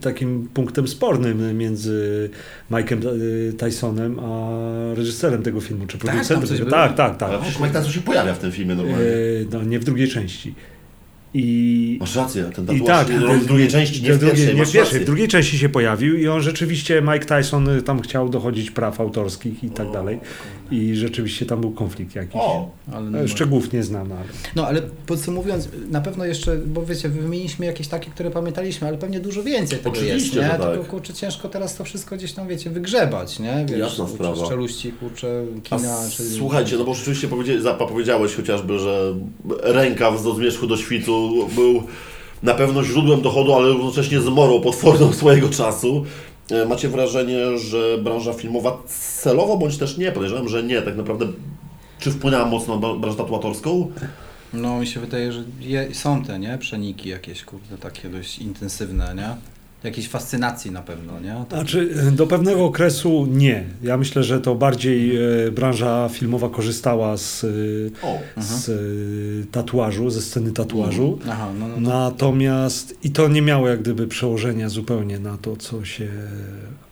takim punktem spornym między Mike'em e, Tysonem a reżyserem tego filmu, czy tam producentem. tak, tak, tak. ale przecież Mike Tyson się pojawia w tym filmie normalnie. E, no, nie w drugiej części. I, Masz rację, ten I tatuaż tak, w drugiej części, nie w drugiej, pierwszej, nie w pierwszej, w drugiej części się pojawił i on rzeczywiście, Mike Tyson y, tam chciał dochodzić praw autorskich i tak dalej. I rzeczywiście tam był konflikt jakiś. O, Ale no, E, Szczegółów nie znam, ale... no ale podsumowując, na pewno jeszcze, bo wiecie, wymieniliśmy jakieś takie, które pamiętaliśmy, ale pewnie dużo więcej tego Oczywiście, jest, nie? tak. Tylko kurczę, ciężko teraz to wszystko gdzieś tam, wiecie, wygrzebać, nie? Wiesz, Jasna kurczę, sprawa. Szczeluści, kurczę, a kina, czy... słuchajcie, no bo rzeczywiście powiedziałeś chociażby, że rękaw z zmierzchu do świtu był na pewno źródłem dochodu, ale równocześnie zmorą potworną swojego czasu. E, Macie wrażenie, że branża filmowa celowo, bądź też nie, podejrzewam, że nie, tak naprawdę, czy wpłynęła mocno na branżę tatuatorską? No mi się wydaje, że je, są te, nie? Przeniki jakieś, kurde, takie dość intensywne, nie? Jakiejś fascynacji na pewno, nie? To, Znaczy, do pewnego okresu nie. Ja myślę, że to bardziej e, branża filmowa korzystała z, e, O, z e, tatuażu, ze sceny tatuażu. aha, no, no, no. Natomiast i to nie miało jak gdyby przełożenia zupełnie na to, co się.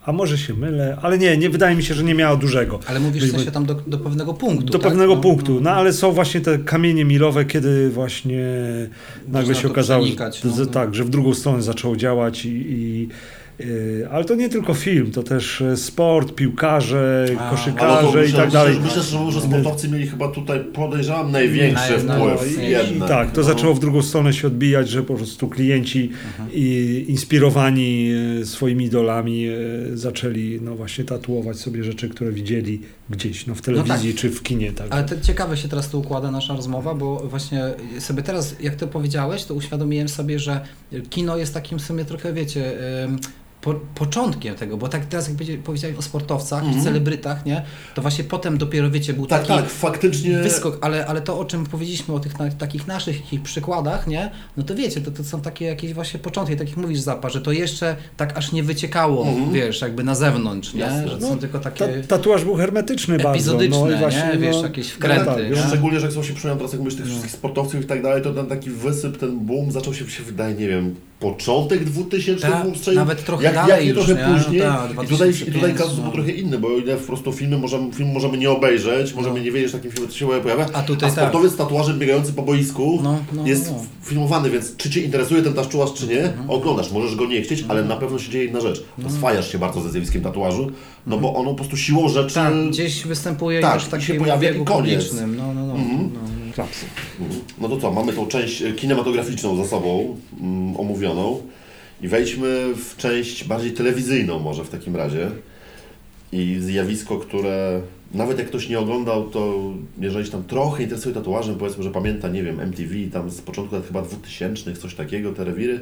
A może się mylę, ale nie, nie wydaje mi się, że nie miało dużego. Ale mówisz w sensie tam do, do pewnego punktu, Do tak? pewnego No, punktu, no. no ale są właśnie te kamienie milowe, kiedy właśnie nagle Można się okazało, że, no, no. tak, że w drugą stronę zaczęło działać i, i ale to nie tylko film, to też e, sport, piłkarze, A, koszykarze i myślę, tak dalej. Myślę, myślę, że sportowcy mieli chyba tutaj, podejrzewam, największy Naj- wpływ. jednak. Tak, to No. zaczęło w drugą stronę się odbijać, że po prostu klienci i inspirowani e, swoimi idolami e, zaczęli no właśnie tatuować sobie rzeczy, które widzieli gdzieś, no w telewizji czy w kinie. Tak. Ale to ciekawe się teraz tu układa nasza rozmowa, bo właśnie sobie teraz, jak to powiedziałeś, to uświadomiłem sobie, że kino jest takim w sumie trochę, wiecie, po, początkiem tego, bo tak teraz jak będzie- powiedziałeś o sportowcach Mhm. i celebrytach, nie, to właśnie potem dopiero, wiecie, był Tak, taki tak, faktycznie. wyskok, ale, ale to, o czym powiedzieliśmy, o tych na, takich naszych przykładach, nie, no to wiecie, to, to są takie jakieś właśnie początki, tak jak mówisz Zapa, że to jeszcze tak aż nie wyciekało, Mhm. wiesz, jakby na zewnątrz, nie, Jasne. że No, są tylko takie... Ta, tatuaż był hermetyczny bardzo. Epizodyczne, no i właśnie, nie? Wiesz, no, jakieś no wkręty, tak, wiesz, Szczególnie, że jak sobie przypomniałem teraz, jak mówisz tych wszystkich sportowców i tak dalej, to ten taki wysyp, ten boom zaczął się, się wydaje, nie wiem, początek 2000 Tak, boom strzelił. nawet trochę jak, dalej jak już, trochę nie? później. No tak, I tutaj, i 2005, tutaj kazus no. był trochę inny, bo o ile po prostu filmy możemy, film możemy nie obejrzeć, możemy nie wiedzieć, takim filmem co się pojawia, A tutaj tak. sportowiec z tatuażem biegający po boisku No, no, jest no. filmowany, więc czy Cię interesuje ten tatuaż, czy nie, Mhm. oglądasz, możesz go nie chcieć, ale na pewno się dzieje jedna rzecz. Oswajasz się bardzo ze zjawiskiem tatuażu, no bo ono po prostu siłą rzeczy... Tak, gdzieś występuje tak, już w się takim pojawia i koniec. publicznym. No, no, no. Mhm. Klapsy. No to co, mamy tą część kinematograficzną za sobą mm, omówioną i wejdźmy w część bardziej telewizyjną może w takim razie. I zjawisko, które nawet jak ktoś nie oglądał, to jeżeli się tam trochę interesuje tatuażem, powiedzmy, że pamięta, nie wiem, MTV, tam z początku lat chyba 2000, coś takiego, te rewiry,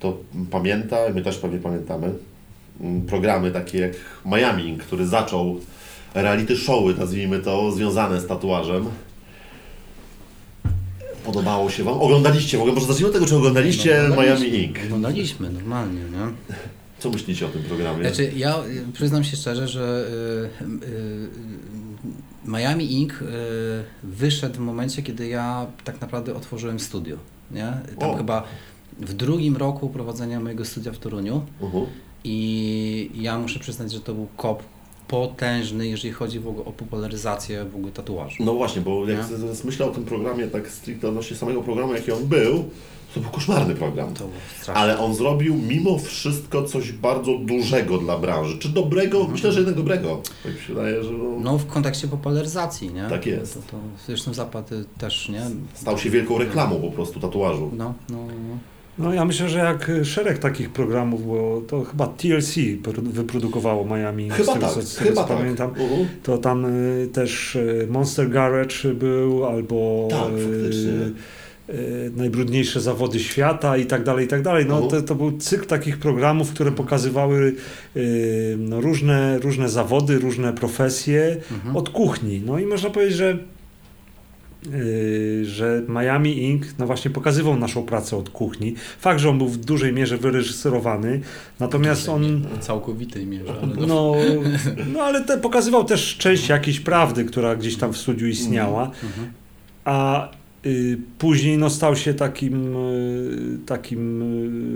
to pamięta, my też pewnie pamiętamy, mm, programy takie jak Miami, który zaczął reality showy, nazwijmy to, związane z tatuażem. Podobało się Wam? Oglądaliście w ogóle? Może zacznijmy od tego, czy oglądaliście No, Miami Ink. Oglądaliśmy normalnie, nie? Co myślicie o tym programie? Znaczy, ja y, przyznam się szczerze, że y, y, Miami Ink y, wyszedł w momencie, kiedy ja tak naprawdę otworzyłem studio. Nie? Tam O. chyba w drugim roku prowadzenia mojego studia w Toruniu Uh-huh. i ja muszę przyznać, że to był kop potężny, jeżeli chodzi w ogóle o popularyzację w ogóle tatuażu. No właśnie, bo jak Nie? myślę o tym programie, tak stricte odnośnie samego programu, jaki on był, to był koszmarny program. Straszne. Ale on zrobił mimo wszystko coś bardzo dużego dla branży. Czy dobrego? Myślę, że jednak dobrego. Tak mi się wydaje, że no, No w kontekście popularyzacji, nie? Tak jest. To, to, zresztą Zapad y, też, nie? stał się wielką reklamą po prostu tatuażu. No, no, no. No ja myślę, że jak szereg takich programów, bo to chyba TLC pr- wyprodukowało Miami, Chyba z tego, tak, co, z tego tak. pamiętam. Mhm. To tam y, też y, Monster Garage był, albo Tak, y, y, najbrudniejsze zawody świata i tak dalej, i tak dalej. No, Mhm. to, to był cykl takich programów, które pokazywały y, no, różne, różne zawody, różne profesje Mhm. od kuchni. No i można powiedzieć, że że Miami Inc. no właśnie pokazywał naszą pracę od kuchni. Fakt, że on był w dużej mierze wyreżyserowany, natomiast on W całkowitej mierze. Ale no. no, no ale te, pokazywał też część jakiejś prawdy, która gdzieś tam w studiu istniała, Mhm. a y, później no, stał się takim, y, takim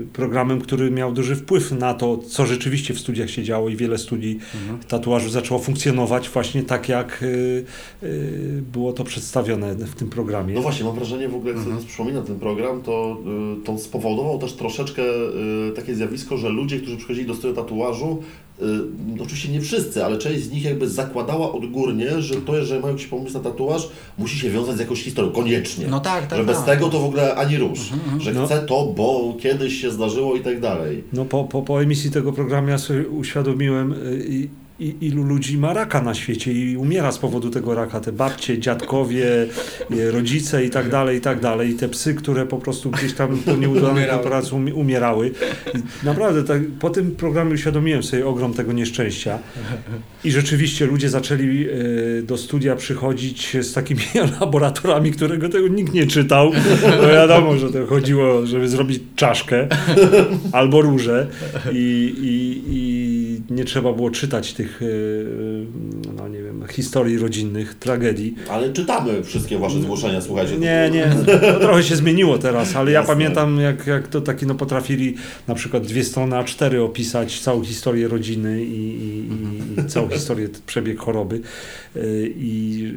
y, programem, który miał duży wpływ na to, co rzeczywiście w studiach się działo i wiele studii Mhm. tatuażu zaczęło funkcjonować właśnie tak, jak y, y, było to przedstawione w tym programie. No właśnie, mam wrażenie w ogóle, jak Mhm. sobie przypominam ten program, to, y, to spowodował też troszeczkę y, takie zjawisko, że ludzie, którzy przychodzili do studia tatuażu, y, oczywiście nie wszyscy, ale część z nich jakby zakładała odgórnie, że to, że mają jakiś pomysł na tatuaż, musi się wiązać z jakąś historią, koniecznie. No tak, tak. że bez tak. tego to w ogóle ani rusz, Mhm, że No. chcę to, bo kiedyś się zdarzyło i tak dalej. No po, po, po emisji tego programu ja sobie uświadomiłem, y, i, i, ilu ludzi ma raka na świecie i umiera z powodu tego raka. Te babcie, dziadkowie, y, rodzice i tak dalej, i tak dalej. I te psy, które po prostu gdzieś tam po nieudanych operacjach umi- umierały. Naprawdę tak, po tym programie uświadomiłem sobie ogrom tego nieszczęścia. I rzeczywiście ludzie zaczęli y, do studia przychodzić z takimi laboratorami, którego tego nikt nie czytał. No wiadomo, że to chodziło, żeby zrobić czaszkę albo róże i, i, i nie trzeba było czytać tych, y, no nie wiem, historii rodzinnych, tragedii. Ale czytamy wszystkie Wasze zgłoszenia, słuchajcie. Nie, nie, to trochę się zmieniło teraz, ale ja Jasne. pamiętam jak, jak to taki, no potrafili na przykład dwie strony A4 opisać całą historię rodziny i, i, i całą historię, przebieg choroby Y, i,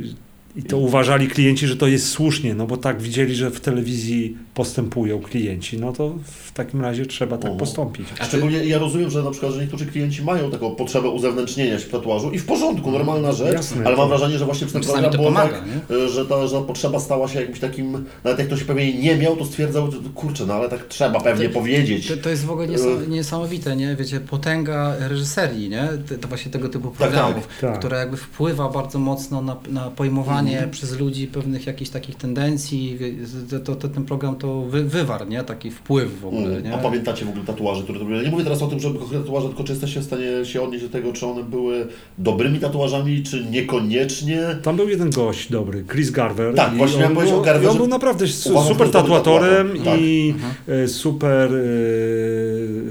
i to uważali klienci, że to jest słusznie, no bo tak widzieli, że w telewizji postępują klienci, no to w takim razie trzeba tak Mhm. postąpić. A Szczególnie ja rozumiem, że na przykład, że niektórzy klienci mają taką potrzebę uzewnętrznienia się w tatuażu i w porządku, normalna rzecz, Jasne, ale mam wrażenie, że właśnie przez ten Czasami program to było pomaga, tak, y, że ta, że ta potrzeba stała się jakimś takim, nawet jak ktoś pewnie nie miał, to stwierdzał, że kurczę, no ale tak trzeba pewnie To- powiedzieć. To, to jest w ogóle niesa- niesamowite, nie? Wiecie, potęga reżyserii, nie? To, właśnie tego typu programów, tak. która jakby wpływa bardzo mocno na, na pojmowanie Mhm. przez ludzi pewnych jakichś takich tendencji. To, to, ten program to wy, wywarł, nie? Taki wpływ w ogóle, Mm. nie? A pamiętacie w ogóle tatuaże, które to były? Nie mówię teraz o tym, że tatuaże, tylko czy jesteście w stanie się odnieść do tego, czy one były dobrymi tatuażami, czy niekoniecznie. Tam był jeden gość dobry, Chris Garver. Tak, i właśnie on, miałem powiedzieć o był- Garverze. on był naprawdę Uważam, super tatuatorem tatuator, i Mhm. e, super e,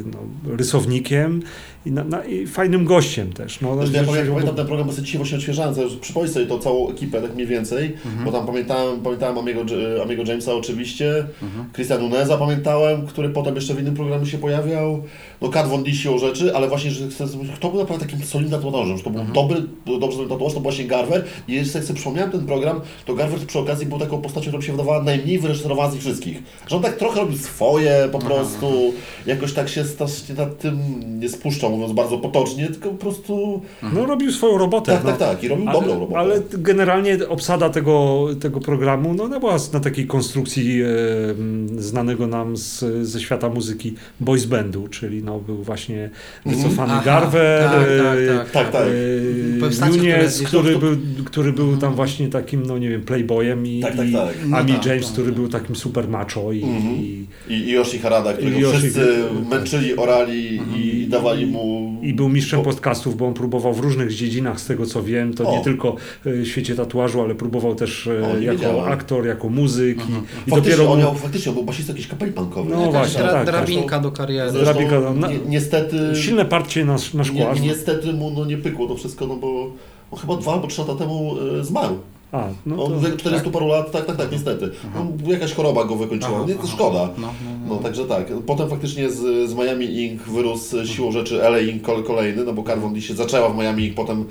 no, rysownikiem i, na, na, i fajnym gościem też. No, Zresztą ja że- pamiętam, ten program, bo sobie dzisiaj właśnie odświeżałem, sobie, przypomnij sobie to całą ekipę tak mniej więcej, Mhm. bo tam pamiętałem, pamiętałem Amiego, Amiego Jamesa oczywiście, Chrisa Nuneza pamiętałem, który potem jeszcze w innym programie się pojawiał, no Kat Von D siłą rzeczy, ale właśnie, że chcę- kto był naprawdę takim solidnym tatuażem, że to był dobry, dobrze zrobiony tatuaż, to właśnie Garver. I jeszcze jak sobie przypomniałem ten program, to Garver przy okazji był taką postacią, która mi się wydawała najmniej wyreżyserowana z nich wszystkich, że on tak trochę robił swoje po prostu, jakoś tak się strasznie nad tym nie spuszczał, mówiąc bardzo potocznie, tylko po prostu... No robił swoją robotę. Tak, no. tak, tak. I robił Ale, dobrą robotę. ale generalnie obsada tego, tego programu no, no była na takiej konstrukcji e, m, znanego nam z, ze świata muzyki boys bandu, czyli no, był właśnie wycofany Aha, Garver, tak, e, tak, Tak, tak. e, Nunes, który był, który był tam właśnie takim, no nie wiem, playboyem i, Tak, tak, i tak. No Ami tak, James, tak, który tak. był takim super macho i, Mhm. i, I, I Yoshi Harada, którego wszyscy męczyli, orali i dawali mu... I był mistrzem Bo- podcastów, bo on próbował w różnych dziedzinach, z tego co wiem, to O. nie tylko e, w świecie tatuażu, ale próbował też e, O, jako wiedziałem. aktor, jako muzyk i, i Faktycznie, dopiero on miał, faktycznie, on był basista jakiejś kapeli punkowej. No właśnie, dra, tak, tak. drabinka do kariery. Zresztą, Drabinka, no, na- ni- niestety... silne parcie na, na ni, szkło. aż- niestety mu no, nie pykło to wszystko, no bo on chyba dwa albo trzy lata temu e, zmarł. A, no On to... wieku 40 paru lat, tak, tak, tak, niestety. No, jakaś choroba go wykończyła. Aha, Nie, to aha. szkoda. No, no, No także tak. Potem faktycznie z, z Miami Ink wyrósł siłą rzeczy LA Ink kol- kolejny, no bo Carvon się zaczęła w Miami Ink, potem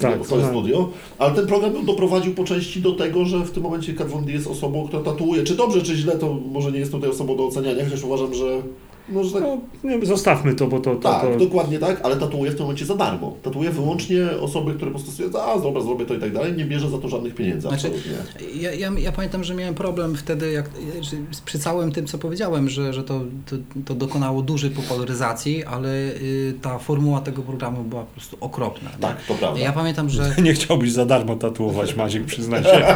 Tak, tak, swoje ona- studio. Ale ten program doprowadził po części do tego, że w tym momencie Carvon jest osobą, która tatuuje. Czy dobrze, czy źle, to może nie jest tutaj osobą do oceniania, chociaż uważam, że że tak No, nie, zostawmy to, bo to... to, tak, to... dokładnie tak, ale tatuuje w tym momencie za darmo. Tatuuje wyłącznie osoby, które po prostu stwierdzą, a dobra, zrobię to i tak dalej, nie bierze za to żadnych pieniędzy, Znaczy, absolutnie. Ja, ja, ja pamiętam, że miałem problem wtedy, jak, że przy całym tym, co powiedziałem, że, że to, to, to dokonało dużej popularyzacji, ale y, ta formuła tego programu była po prostu okropna. nie? Tak, to prawda. Ja pamiętam, że Nie chciałbyś za darmo tatuować, Maciek, przyznaj się.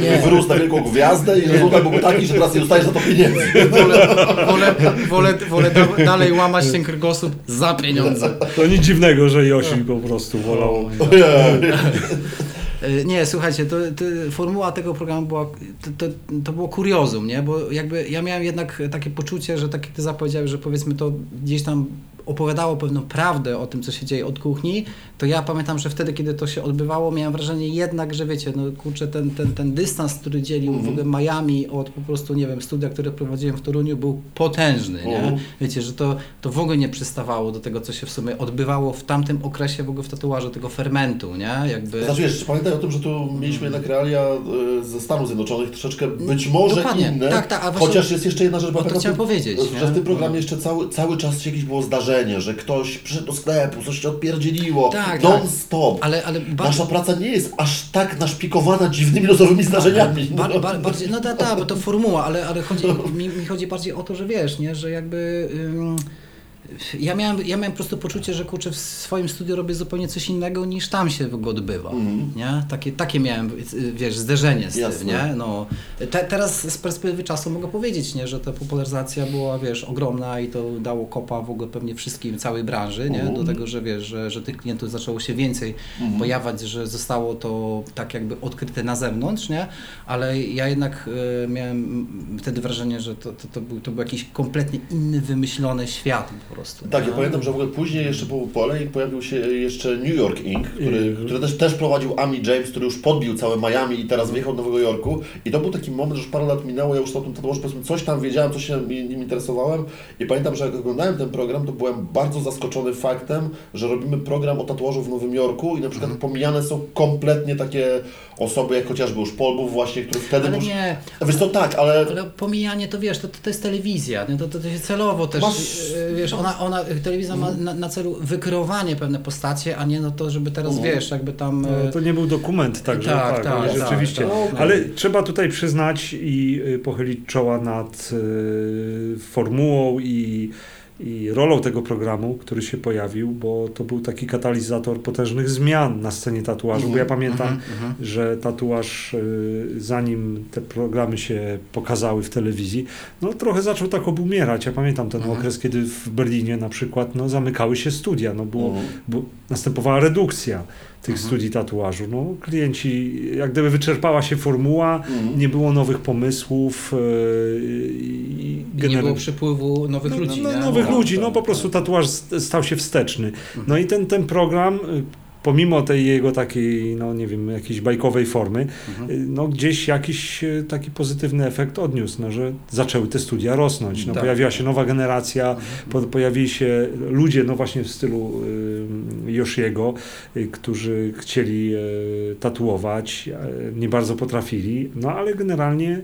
Nie. Wyrósł na wielką gwiazdę i rezultat byłby taki, że teraz nie dostajesz za to pieniędzy. Wolę, wolę, wolę, da, dalej łamać ten kręgosłup za pieniądze. To nic dziwnego, że Josi po prostu wolał... E, Nie, słuchajcie, to, to formuła tego programu była, to, to, to było kuriozum, nie? Bo jakby ja miałem jednak takie poczucie, że tak jak ty zapowiedziałeś, że powiedzmy to gdzieś tam opowiadało pewną prawdę o tym, co się dzieje od kuchni, to ja pamiętam, że wtedy, kiedy to się odbywało, miałem wrażenie jednak, że wiecie, no kurczę, ten, ten, ten dystans, który dzielił w ogóle Miami od po prostu, nie wiem, studia, które prowadziłem w Toruniu, był potężny, nie? Mhm. Wiecie, że to, to w ogóle nie przystawało do tego, co się w sumie odbywało w tamtym okresie w ogóle w tatuażu, tego fermentu, nie? Jakby... Znaczy wiesz, pamiętaj o tym, że tu mieliśmy jednak realia y, ze Stanów Zjednoczonych, troszeczkę być może Dokładnie. inne, Tak, tak, a właśnie- chociaż jest jeszcze jedna rzecz, O to chciałem powiedzieć, że? No. w tym programie jeszcze cały, cały czas jakieś było zdarzenie, że ktoś przyszedł do sklepu, coś się odpierdzieliło, Tak, non-stop. Ale, ale ba- Nasza praca nie jest aż tak naszpikowana dziwnymi losowymi zdarzeniami. Ba, no. ba, bardziej, no tak, ta, bo to formuła, ale, ale chodzi, mi, mi chodzi bardziej o to, że wiesz, nie, że jakby ym, ja, miałem, ja miałem po prostu poczucie, że kurczę w swoim studiu robię zupełnie coś innego niż tam się w ogóle odbywa, Mhm. nie? Takie, takie miałem, y, wiesz, zderzenie z Jasne. tym, nie? No, te, teraz z perspektywy czasu mogę powiedzieć, nie, że ta popularyzacja była, wiesz, ogromna i to dało kopa w ogóle pewnie wszystkim, całej branży, nie? Mhm. Do tego, że wiesz, że, że tych klientów zaczęło się więcej Mhm. pojawiać, że zostało to tak jakby odkryte na zewnątrz, nie? Ale ja jednak e, miałem mm, wtedy wrażenie, że to, to, to, był, to był jakiś kompletnie inny, wymyślony świat po prostu. Tak, nie? ja pamiętam, że w ogóle później jeszcze po, po LA pojawił się jeszcze New York Inc., który, Mhm. który też, też prowadził Ami James, który już podbił całe Miami i teraz wyjechał do Nowego Jorku. I to był taki moment, że już parę lat minęło, ja już o tym tatuażu powiedzmy coś tam wiedziałem, coś się nim interesowałem i pamiętam, że jak oglądałem ten program, to byłem bardzo zaskoczony faktem, że robimy program o tatuażu w Nowym Jorku i na przykład Mhm. pomijane są kompletnie takie osoby, jak chociażby już Polbów właśnie, który wtedy... Ale był- nie, Wiesz to tak, ale... ale pomijanie to wiesz, to, to, to jest telewizja, nie? To, to, to się celowo też, Masz- e, wiesz, ona, ona, telewizja ma na, na celu wykreowanie pewne postacie, a nie no to, żeby teraz, Mhm. wiesz, jakby tam... No, to nie był dokument, także Tak, tak, tak, ale tak, rzeczywiście. tak. Ale trzeba tutaj przyznać i y, pochylić czoła nad y, formułą i, i rolą tego programu, który się pojawił, bo to był taki katalizator potężnych zmian na scenie tatuażu, bo ja pamiętam, mhm, mhm. że tatuaż, y, zanim te programy się pokazały w telewizji, no trochę zaczął tak obumierać. Ja pamiętam ten Mhm. okres, kiedy w Berlinie na przykład no, zamykały się studia, no było, Mhm. bo następowała redukcja tych Mhm. studii tatuażu. No, klienci, jak gdyby wyczerpała się formuła, Mhm. nie było nowych pomysłów yy, i I nie było przypływu nowych no, ludzi, no, nie? nowych Tak, ludzi, tak, no po tak. prostu tatuaż st- stał się wsteczny. No i ten, ten program, pomimo tej jego takiej, no nie wiem, jakiejś bajkowej formy, Mhm. y, no gdzieś jakiś y, taki pozytywny efekt odniósł, no, że zaczęły te studia rosnąć. No, Tak. Pojawiła się nowa generacja, Mhm. po, pojawili się ludzie, no właśnie w stylu y, Yoshiego, y, którzy chcieli y, tatuować, y, nie bardzo potrafili, no ale generalnie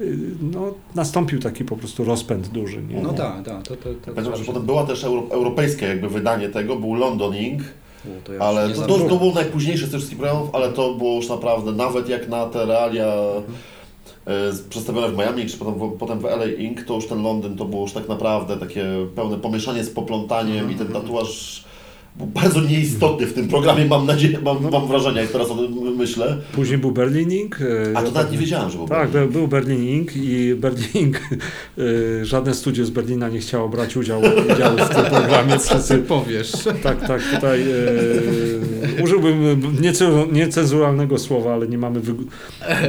y, no, nastąpił taki po prostu rozpęd duży. Nie? No tak, tak. To, to, to, Pamiętam, że potem była też euro, europejskie jakby wydanie tego, był London Ink, U, to ja ale to, to, to był najpóźniejszy z tych wszystkich programów, ale to było już naprawdę, nawet jak na te realia e, przedstawione w Miami, czy potem, w- potem w LA Ink, to już ten Londyn to było już tak naprawdę takie pełne pomieszanie z poplątaniem i ten tatuaż był bardzo nieistotny w tym programie, mam nadzieję, mam, mam wrażenie, jak teraz o tym myślę. Później był Berlin Ink. y, A to ja nawet nie wiedziałem, że był Tak, był, był Berlin Ink i Berlin Ink, y, żadne studio z Berlina nie chciało brać udziału, udziału w tym programie. Wszyscy, powiesz. tak, tak, tutaj y, użyłbym niecenzu- niecenzuralnego słowa, ale nie mamy wyg-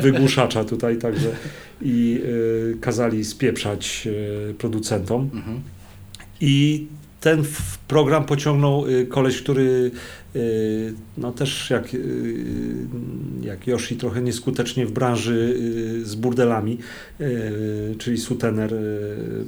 wygłuszacza tutaj, także i y, kazali spieprzać y, producentom. Mhm. I ten program pociągnął y, koleś, który y, no też jak, y, jak Yoshi trochę nieskutecznie w branży z burdelami, czyli sutener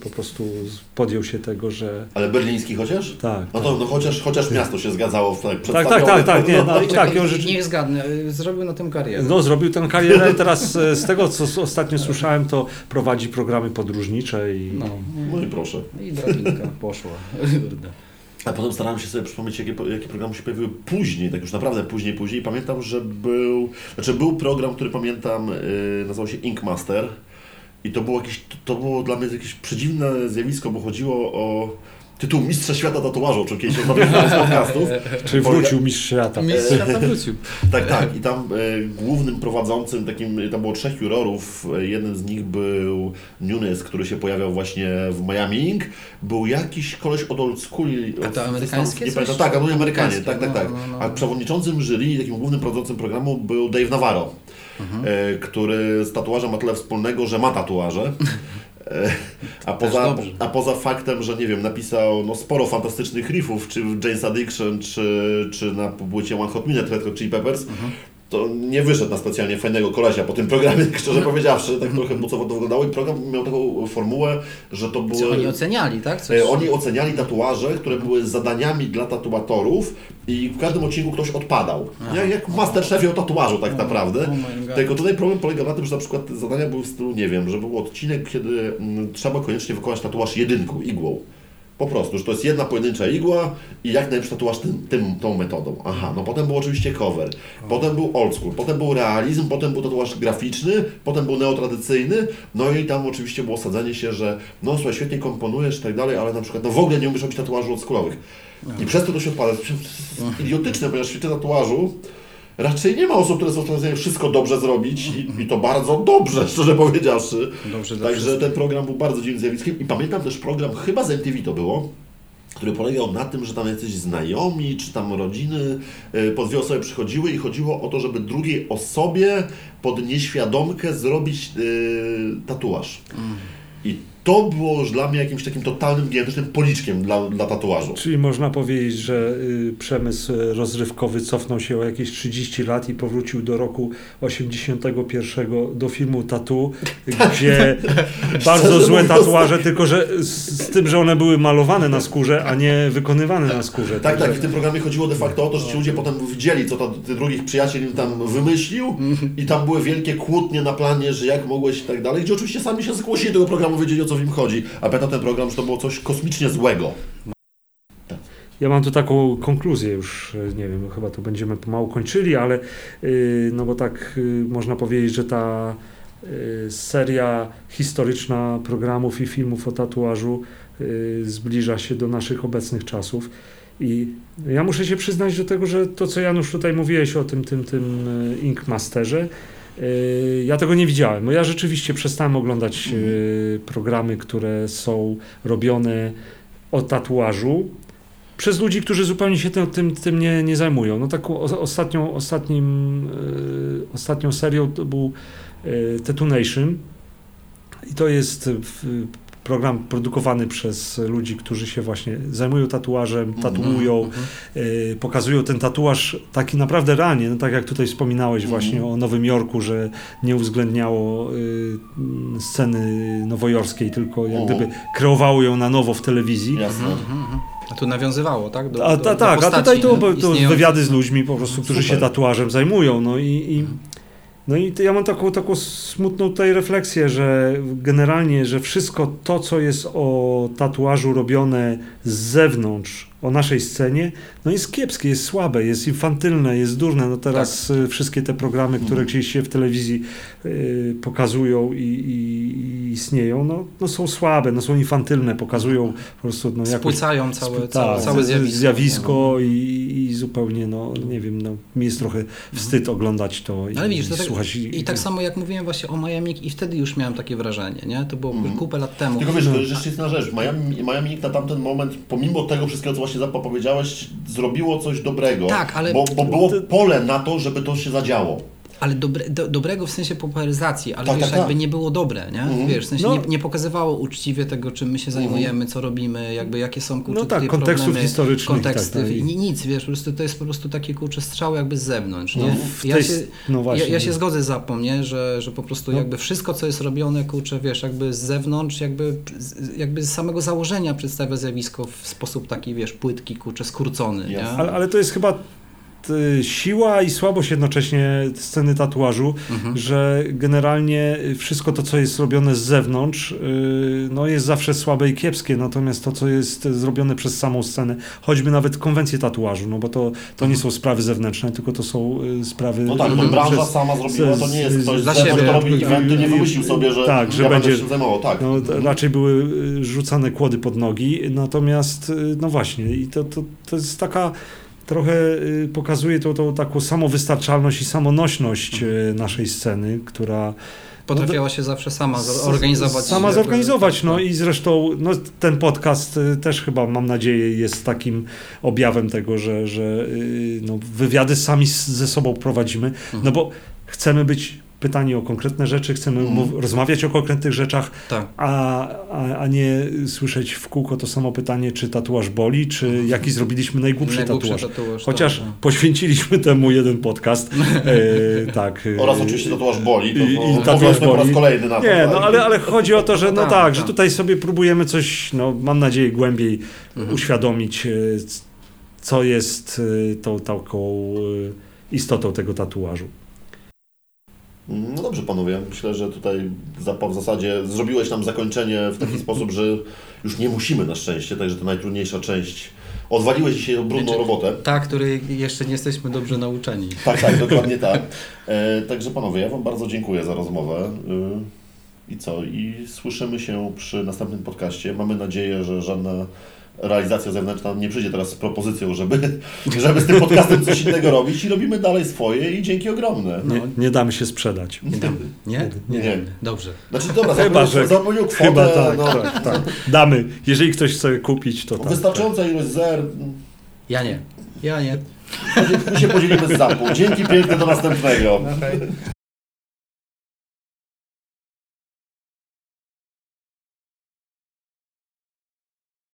po prostu podjął się tego, że Ale berliński chociaż? tak. No to no chociaż, chociaż miasto się zgadzało w tak tak, tak, tak, tak, nie, no, tak, niech zgadnę, zrobił na tym karierę. No, zrobił tę karierę i teraz z tego, co ostatnio słyszałem, to prowadzi programy podróżnicze i No, No i proszę. i drabinka poszła. A potem starałem się sobie przypomnieć, jakie, jakie programy się pojawiły później, tak już naprawdę później, później. Pamiętam, że był, znaczy był program, który pamiętam, yy, nazywał się Ink Master i to było jakieś, to było dla mnie jakieś przedziwne zjawisko, bo chodziło o tytuł Mistrza Świata Tatuażu, o czym kiedyś rozmawialiśmy z podcastów. czyli wrócił mistrz świata. Mistrz świata wrócił. Tak, tak. I tam e, głównym prowadzącym, takim, tam było trzech jurorów. E, jednym z nich był Nunes, który się pojawiał właśnie w Miami Ink. Był jakiś koleś od Old School. A to amerykańskie Nie pamiętam. Tak, a byli Amerykanie. Amerykańskie, Tak, tak, tak. no, no, no. A przewodniczącym jury i takim głównym prowadzącym programu był Dave Navarro, Mhm. e, który z tatuażem ma tyle wspólnego, że ma tatuaże. E, A poza, a poza faktem, że nie wiem, napisał no, sporo fantastycznych riffów, czy w Jane's Addiction, czy, czy na płycie One Hot Minute Red Hot Chili Peppers, Mhm. To nie wyszedł na specjalnie fajnego kolesia po tym programie, szczerze powiedziawszy, tak trochę bucowo to wyglądało i program miał taką formułę, że to Co były... oni oceniali, tak? Coś... E, Oni oceniali tatuaże, które były zadaniami dla tatuatorów i w każdym odcinku ktoś odpadał. Jak, jak w Masterchefie o tatuażu tak naprawdę. oh. Tylko tutaj problem polega na tym, że na przykład zadania były w stylu, nie wiem, że był odcinek, kiedy mm, trzeba koniecznie wykonać tatuaż jedynką, igłą. Po prostu, że to jest jedna pojedyncza igła i jak najlepszy tatuaż tym, tym, tą metodą. Aha, no potem był oczywiście cover, potem był old school, potem był realizm, potem był tatuaż graficzny, potem był neotradycyjny, no i tam oczywiście było sadzenie się, że no słuchaj, świetnie komponujesz i tak dalej, ale na przykład no w ogóle nie umiesz robić tatuażu oldschoolowych. I przez to to się odpada. Idiotyczne, ponieważ w świecie tatuażu raczej nie ma osób, które są w stanie wszystko dobrze zrobić i, i to bardzo dobrze, szczerze powiedziawszy. Dobrze dla Także ten program był bardzo dziwnym zjawiskiem i pamiętam też program, chyba z MTV to było, który polegał na tym, że tam jacyś znajomi czy tam rodziny y, po dwie osoby przychodziły i chodziło o to, żeby drugiej osobie pod nieświadomkę zrobić y, tatuaż. I to było już dla mnie jakimś takim totalnym, gigantycznym policzkiem dla, dla tatuażu. Czyli można powiedzieć, że y, przemysł y, rozrywkowy cofnął się o jakieś 30 lat i powrócił do roku 81 do filmu Tatu, gdzie bardzo złe tatuaże, tylko że z, z tym, że one były malowane na skórze, a nie wykonywane na skórze. Tak, tak. I w tym programie chodziło de facto o to, że ci ludzie potem widzieli, co ty drugich przyjaciel im tam wymyślił i tam były wielkie kłótnie na planie, że jak mogłeś i tak dalej, gdzie oczywiście sami się zgłosili do tego programu, wiedzieli o co w nim chodzi. A pamiętam ten program, że to było coś kosmicznie złego. Ja mam tu taką konkluzję już, e, nie wiem, chyba to będziemy pomału kończyli, ale y, no bo tak y, można powiedzieć, że ta y, seria historyczna programów i filmów o tatuażu zbliża się do naszych obecnych czasów. I ja muszę się przyznać do tego, że to, co Janusz tutaj mówiłeś o tym, tym, tym Ink Masterze, ja tego nie widziałem. Bo ja rzeczywiście przestałem oglądać y, programy, które są robione o tatuażu przez ludzi, którzy zupełnie się tym, tym, tym nie, nie zajmują. No taką ostatnią, ostatnim, y, ostatnią serią to był Tattoo Nation i to jest program produkowany przez ludzi, którzy się właśnie zajmują tatuażem, tatuują, Mhm. y, pokazują ten tatuaż taki naprawdę realnie, no tak jak tutaj wspominałeś właśnie o Nowym Jorku, że nie uwzględniało y, sceny nowojorskiej, tylko jak Mhm. gdyby kreowało ją na nowo w telewizji. Jasne. Mhm, mhm. A tu nawiązywało, tak? Do, A, do, ta, do tak, a postaci tutaj to, to wywiady z ludźmi po prostu, którzy Super. się tatuażem zajmują. No i, i, no i ja mam taką, taką smutną tutaj refleksję, że generalnie, że wszystko to, co jest o tatuażu robione z zewnątrz, o naszej scenie, no jest kiepskie, jest słabe, jest infantylne, jest durne. No teraz y, wszystkie te programy, które gdzieś się w telewizji y, pokazują i, i, i istnieją, no, no są słabe, no są infantylne, pokazują po prostu no, Spłycają całe, Sp- całe, tak, całe z- zjawisko. zjawisko i, i zupełnie, no nie wiem, no, mi jest trochę wstyd oglądać to i, Ale widzisz, to tak, słuchać. i tak samo jak mówiłem właśnie o Miami i wtedy już miałem takie wrażenie, nie? To było Mhm. kupę lat temu. Tylko wiesz, to jest jeszcze jedna rzecz. Miami, Miami na tamten moment, pomimo tego wszystkiego, co właśnie Zappa powiedziałeś, zrobiło coś dobrego. Tak, ale- Bo, bo było pole na to, żeby to się zadziało. Ale dobre, do, dobrego w sensie popularyzacji, ale Tak, wiesz, tak, jakby tak. nie było dobre, nie? Mhm. Wiesz, w sensie No. nie, nie pokazywało uczciwie tego, czym my się zajmujemy, co robimy, jakby jakie są kurczę No tak, kontekstów problemy, historycznych, konteksty, tak, tak. i ni- nic, wiesz, po prostu to jest po prostu takie kurczę strzały jakby z zewnątrz, nie? No, w ja, tej się, no właśnie. ja, ja się zgodzę z Zapą, nie? Że, że po prostu No. jakby wszystko, co jest robione, kurczę, wiesz, jakby z zewnątrz, jakby, z- jakby z samego założenia przedstawia zjawisko w sposób taki, wiesz, płytki, kurczę, skrócony, nie? Jasne. Ale, ale to jest chyba t- siła i słabość jednocześnie sceny tatuażu, Mhm. że generalnie wszystko to, co jest robione z zewnątrz, yy, no jest zawsze słabe i kiepskie, natomiast to, co jest zrobione przez samą scenę, choćby nawet konwencje tatuażu, no bo to, to nie są sprawy zewnętrzne, tylko to są y, sprawy... No tak, to Mhm. branża przez- sama zrobiła, to nie jest ktoś Dla z zewnątrz, siebie. kto robi eventy, nie wymyślił sobie, że Tak, że ja będzie- się zajmował, tak. No, to raczej były y, rzucane kłody pod nogi, natomiast y, no właśnie, i to, to, to jest taka trochę y, pokazuje to, to taką samowystarczalność i samonośność y, naszej sceny, która Potrafiła się zawsze sama zorganizować. Sama zorganizować, no tak. i zresztą no, ten podcast y, też chyba mam nadzieję jest takim objawem tego, że, że no, wywiady sami ze sobą prowadzimy, Mhm. no bo chcemy być pytani o konkretne rzeczy, chcemy Mhm. mów- rozmawiać o konkretnych rzeczach, Tak. a, a, a nie słyszeć w kółko to samo pytanie, czy tatuaż boli, czy jaki zrobiliśmy najgłupszy, Najgłupszy tatuaż. tatuaż, Chociaż tak, tak. poświęciliśmy temu jeden podcast. E, tak. e, Oraz oczywiście tatuaż boli, to, i- i tatuaż powiedzmy po raz boli. kolejny na to. Nie, no tak? ale, ale chodzi o to, że no Tak, tak, że tak. tutaj sobie próbujemy coś, no mam nadzieję, głębiej Mhm. uświadomić, e, co jest e, tą taką istotą tego tatuażu. No dobrze panowie, myślę, że tutaj w zasadzie zrobiłeś nam zakończenie w taki sposób, że już nie musimy na szczęście, także to najtrudniejsza część. Odwaliłeś dzisiaj brudną Wiecie- robotę. Ta, której jeszcze nie jesteśmy dobrze nauczeni. Tak, tak, dokładnie tak. E, także panowie, ja wam bardzo dziękuję za rozmowę. Y, I co? I słyszymy się przy następnym podcaście. Mamy nadzieję, że żadna realizacja zewnętrzna nie przyjdzie teraz z propozycją, żeby, żeby z tym podcastem coś innego robić i robimy dalej swoje i dzięki ogromne. No. Nie, nie damy się sprzedać. Nie? Nie. Dobrze. Znaczy dobra, Chyba, że- zapomniał kwotę, Chyba tak, no, tak, tak. Damy. Jeżeli ktoś chce kupić, to tak. wystarczająca ilość zer, Ja nie. Ja nie. my się podzielimy z zapą. Dzięki piękne, do następnego. Okay.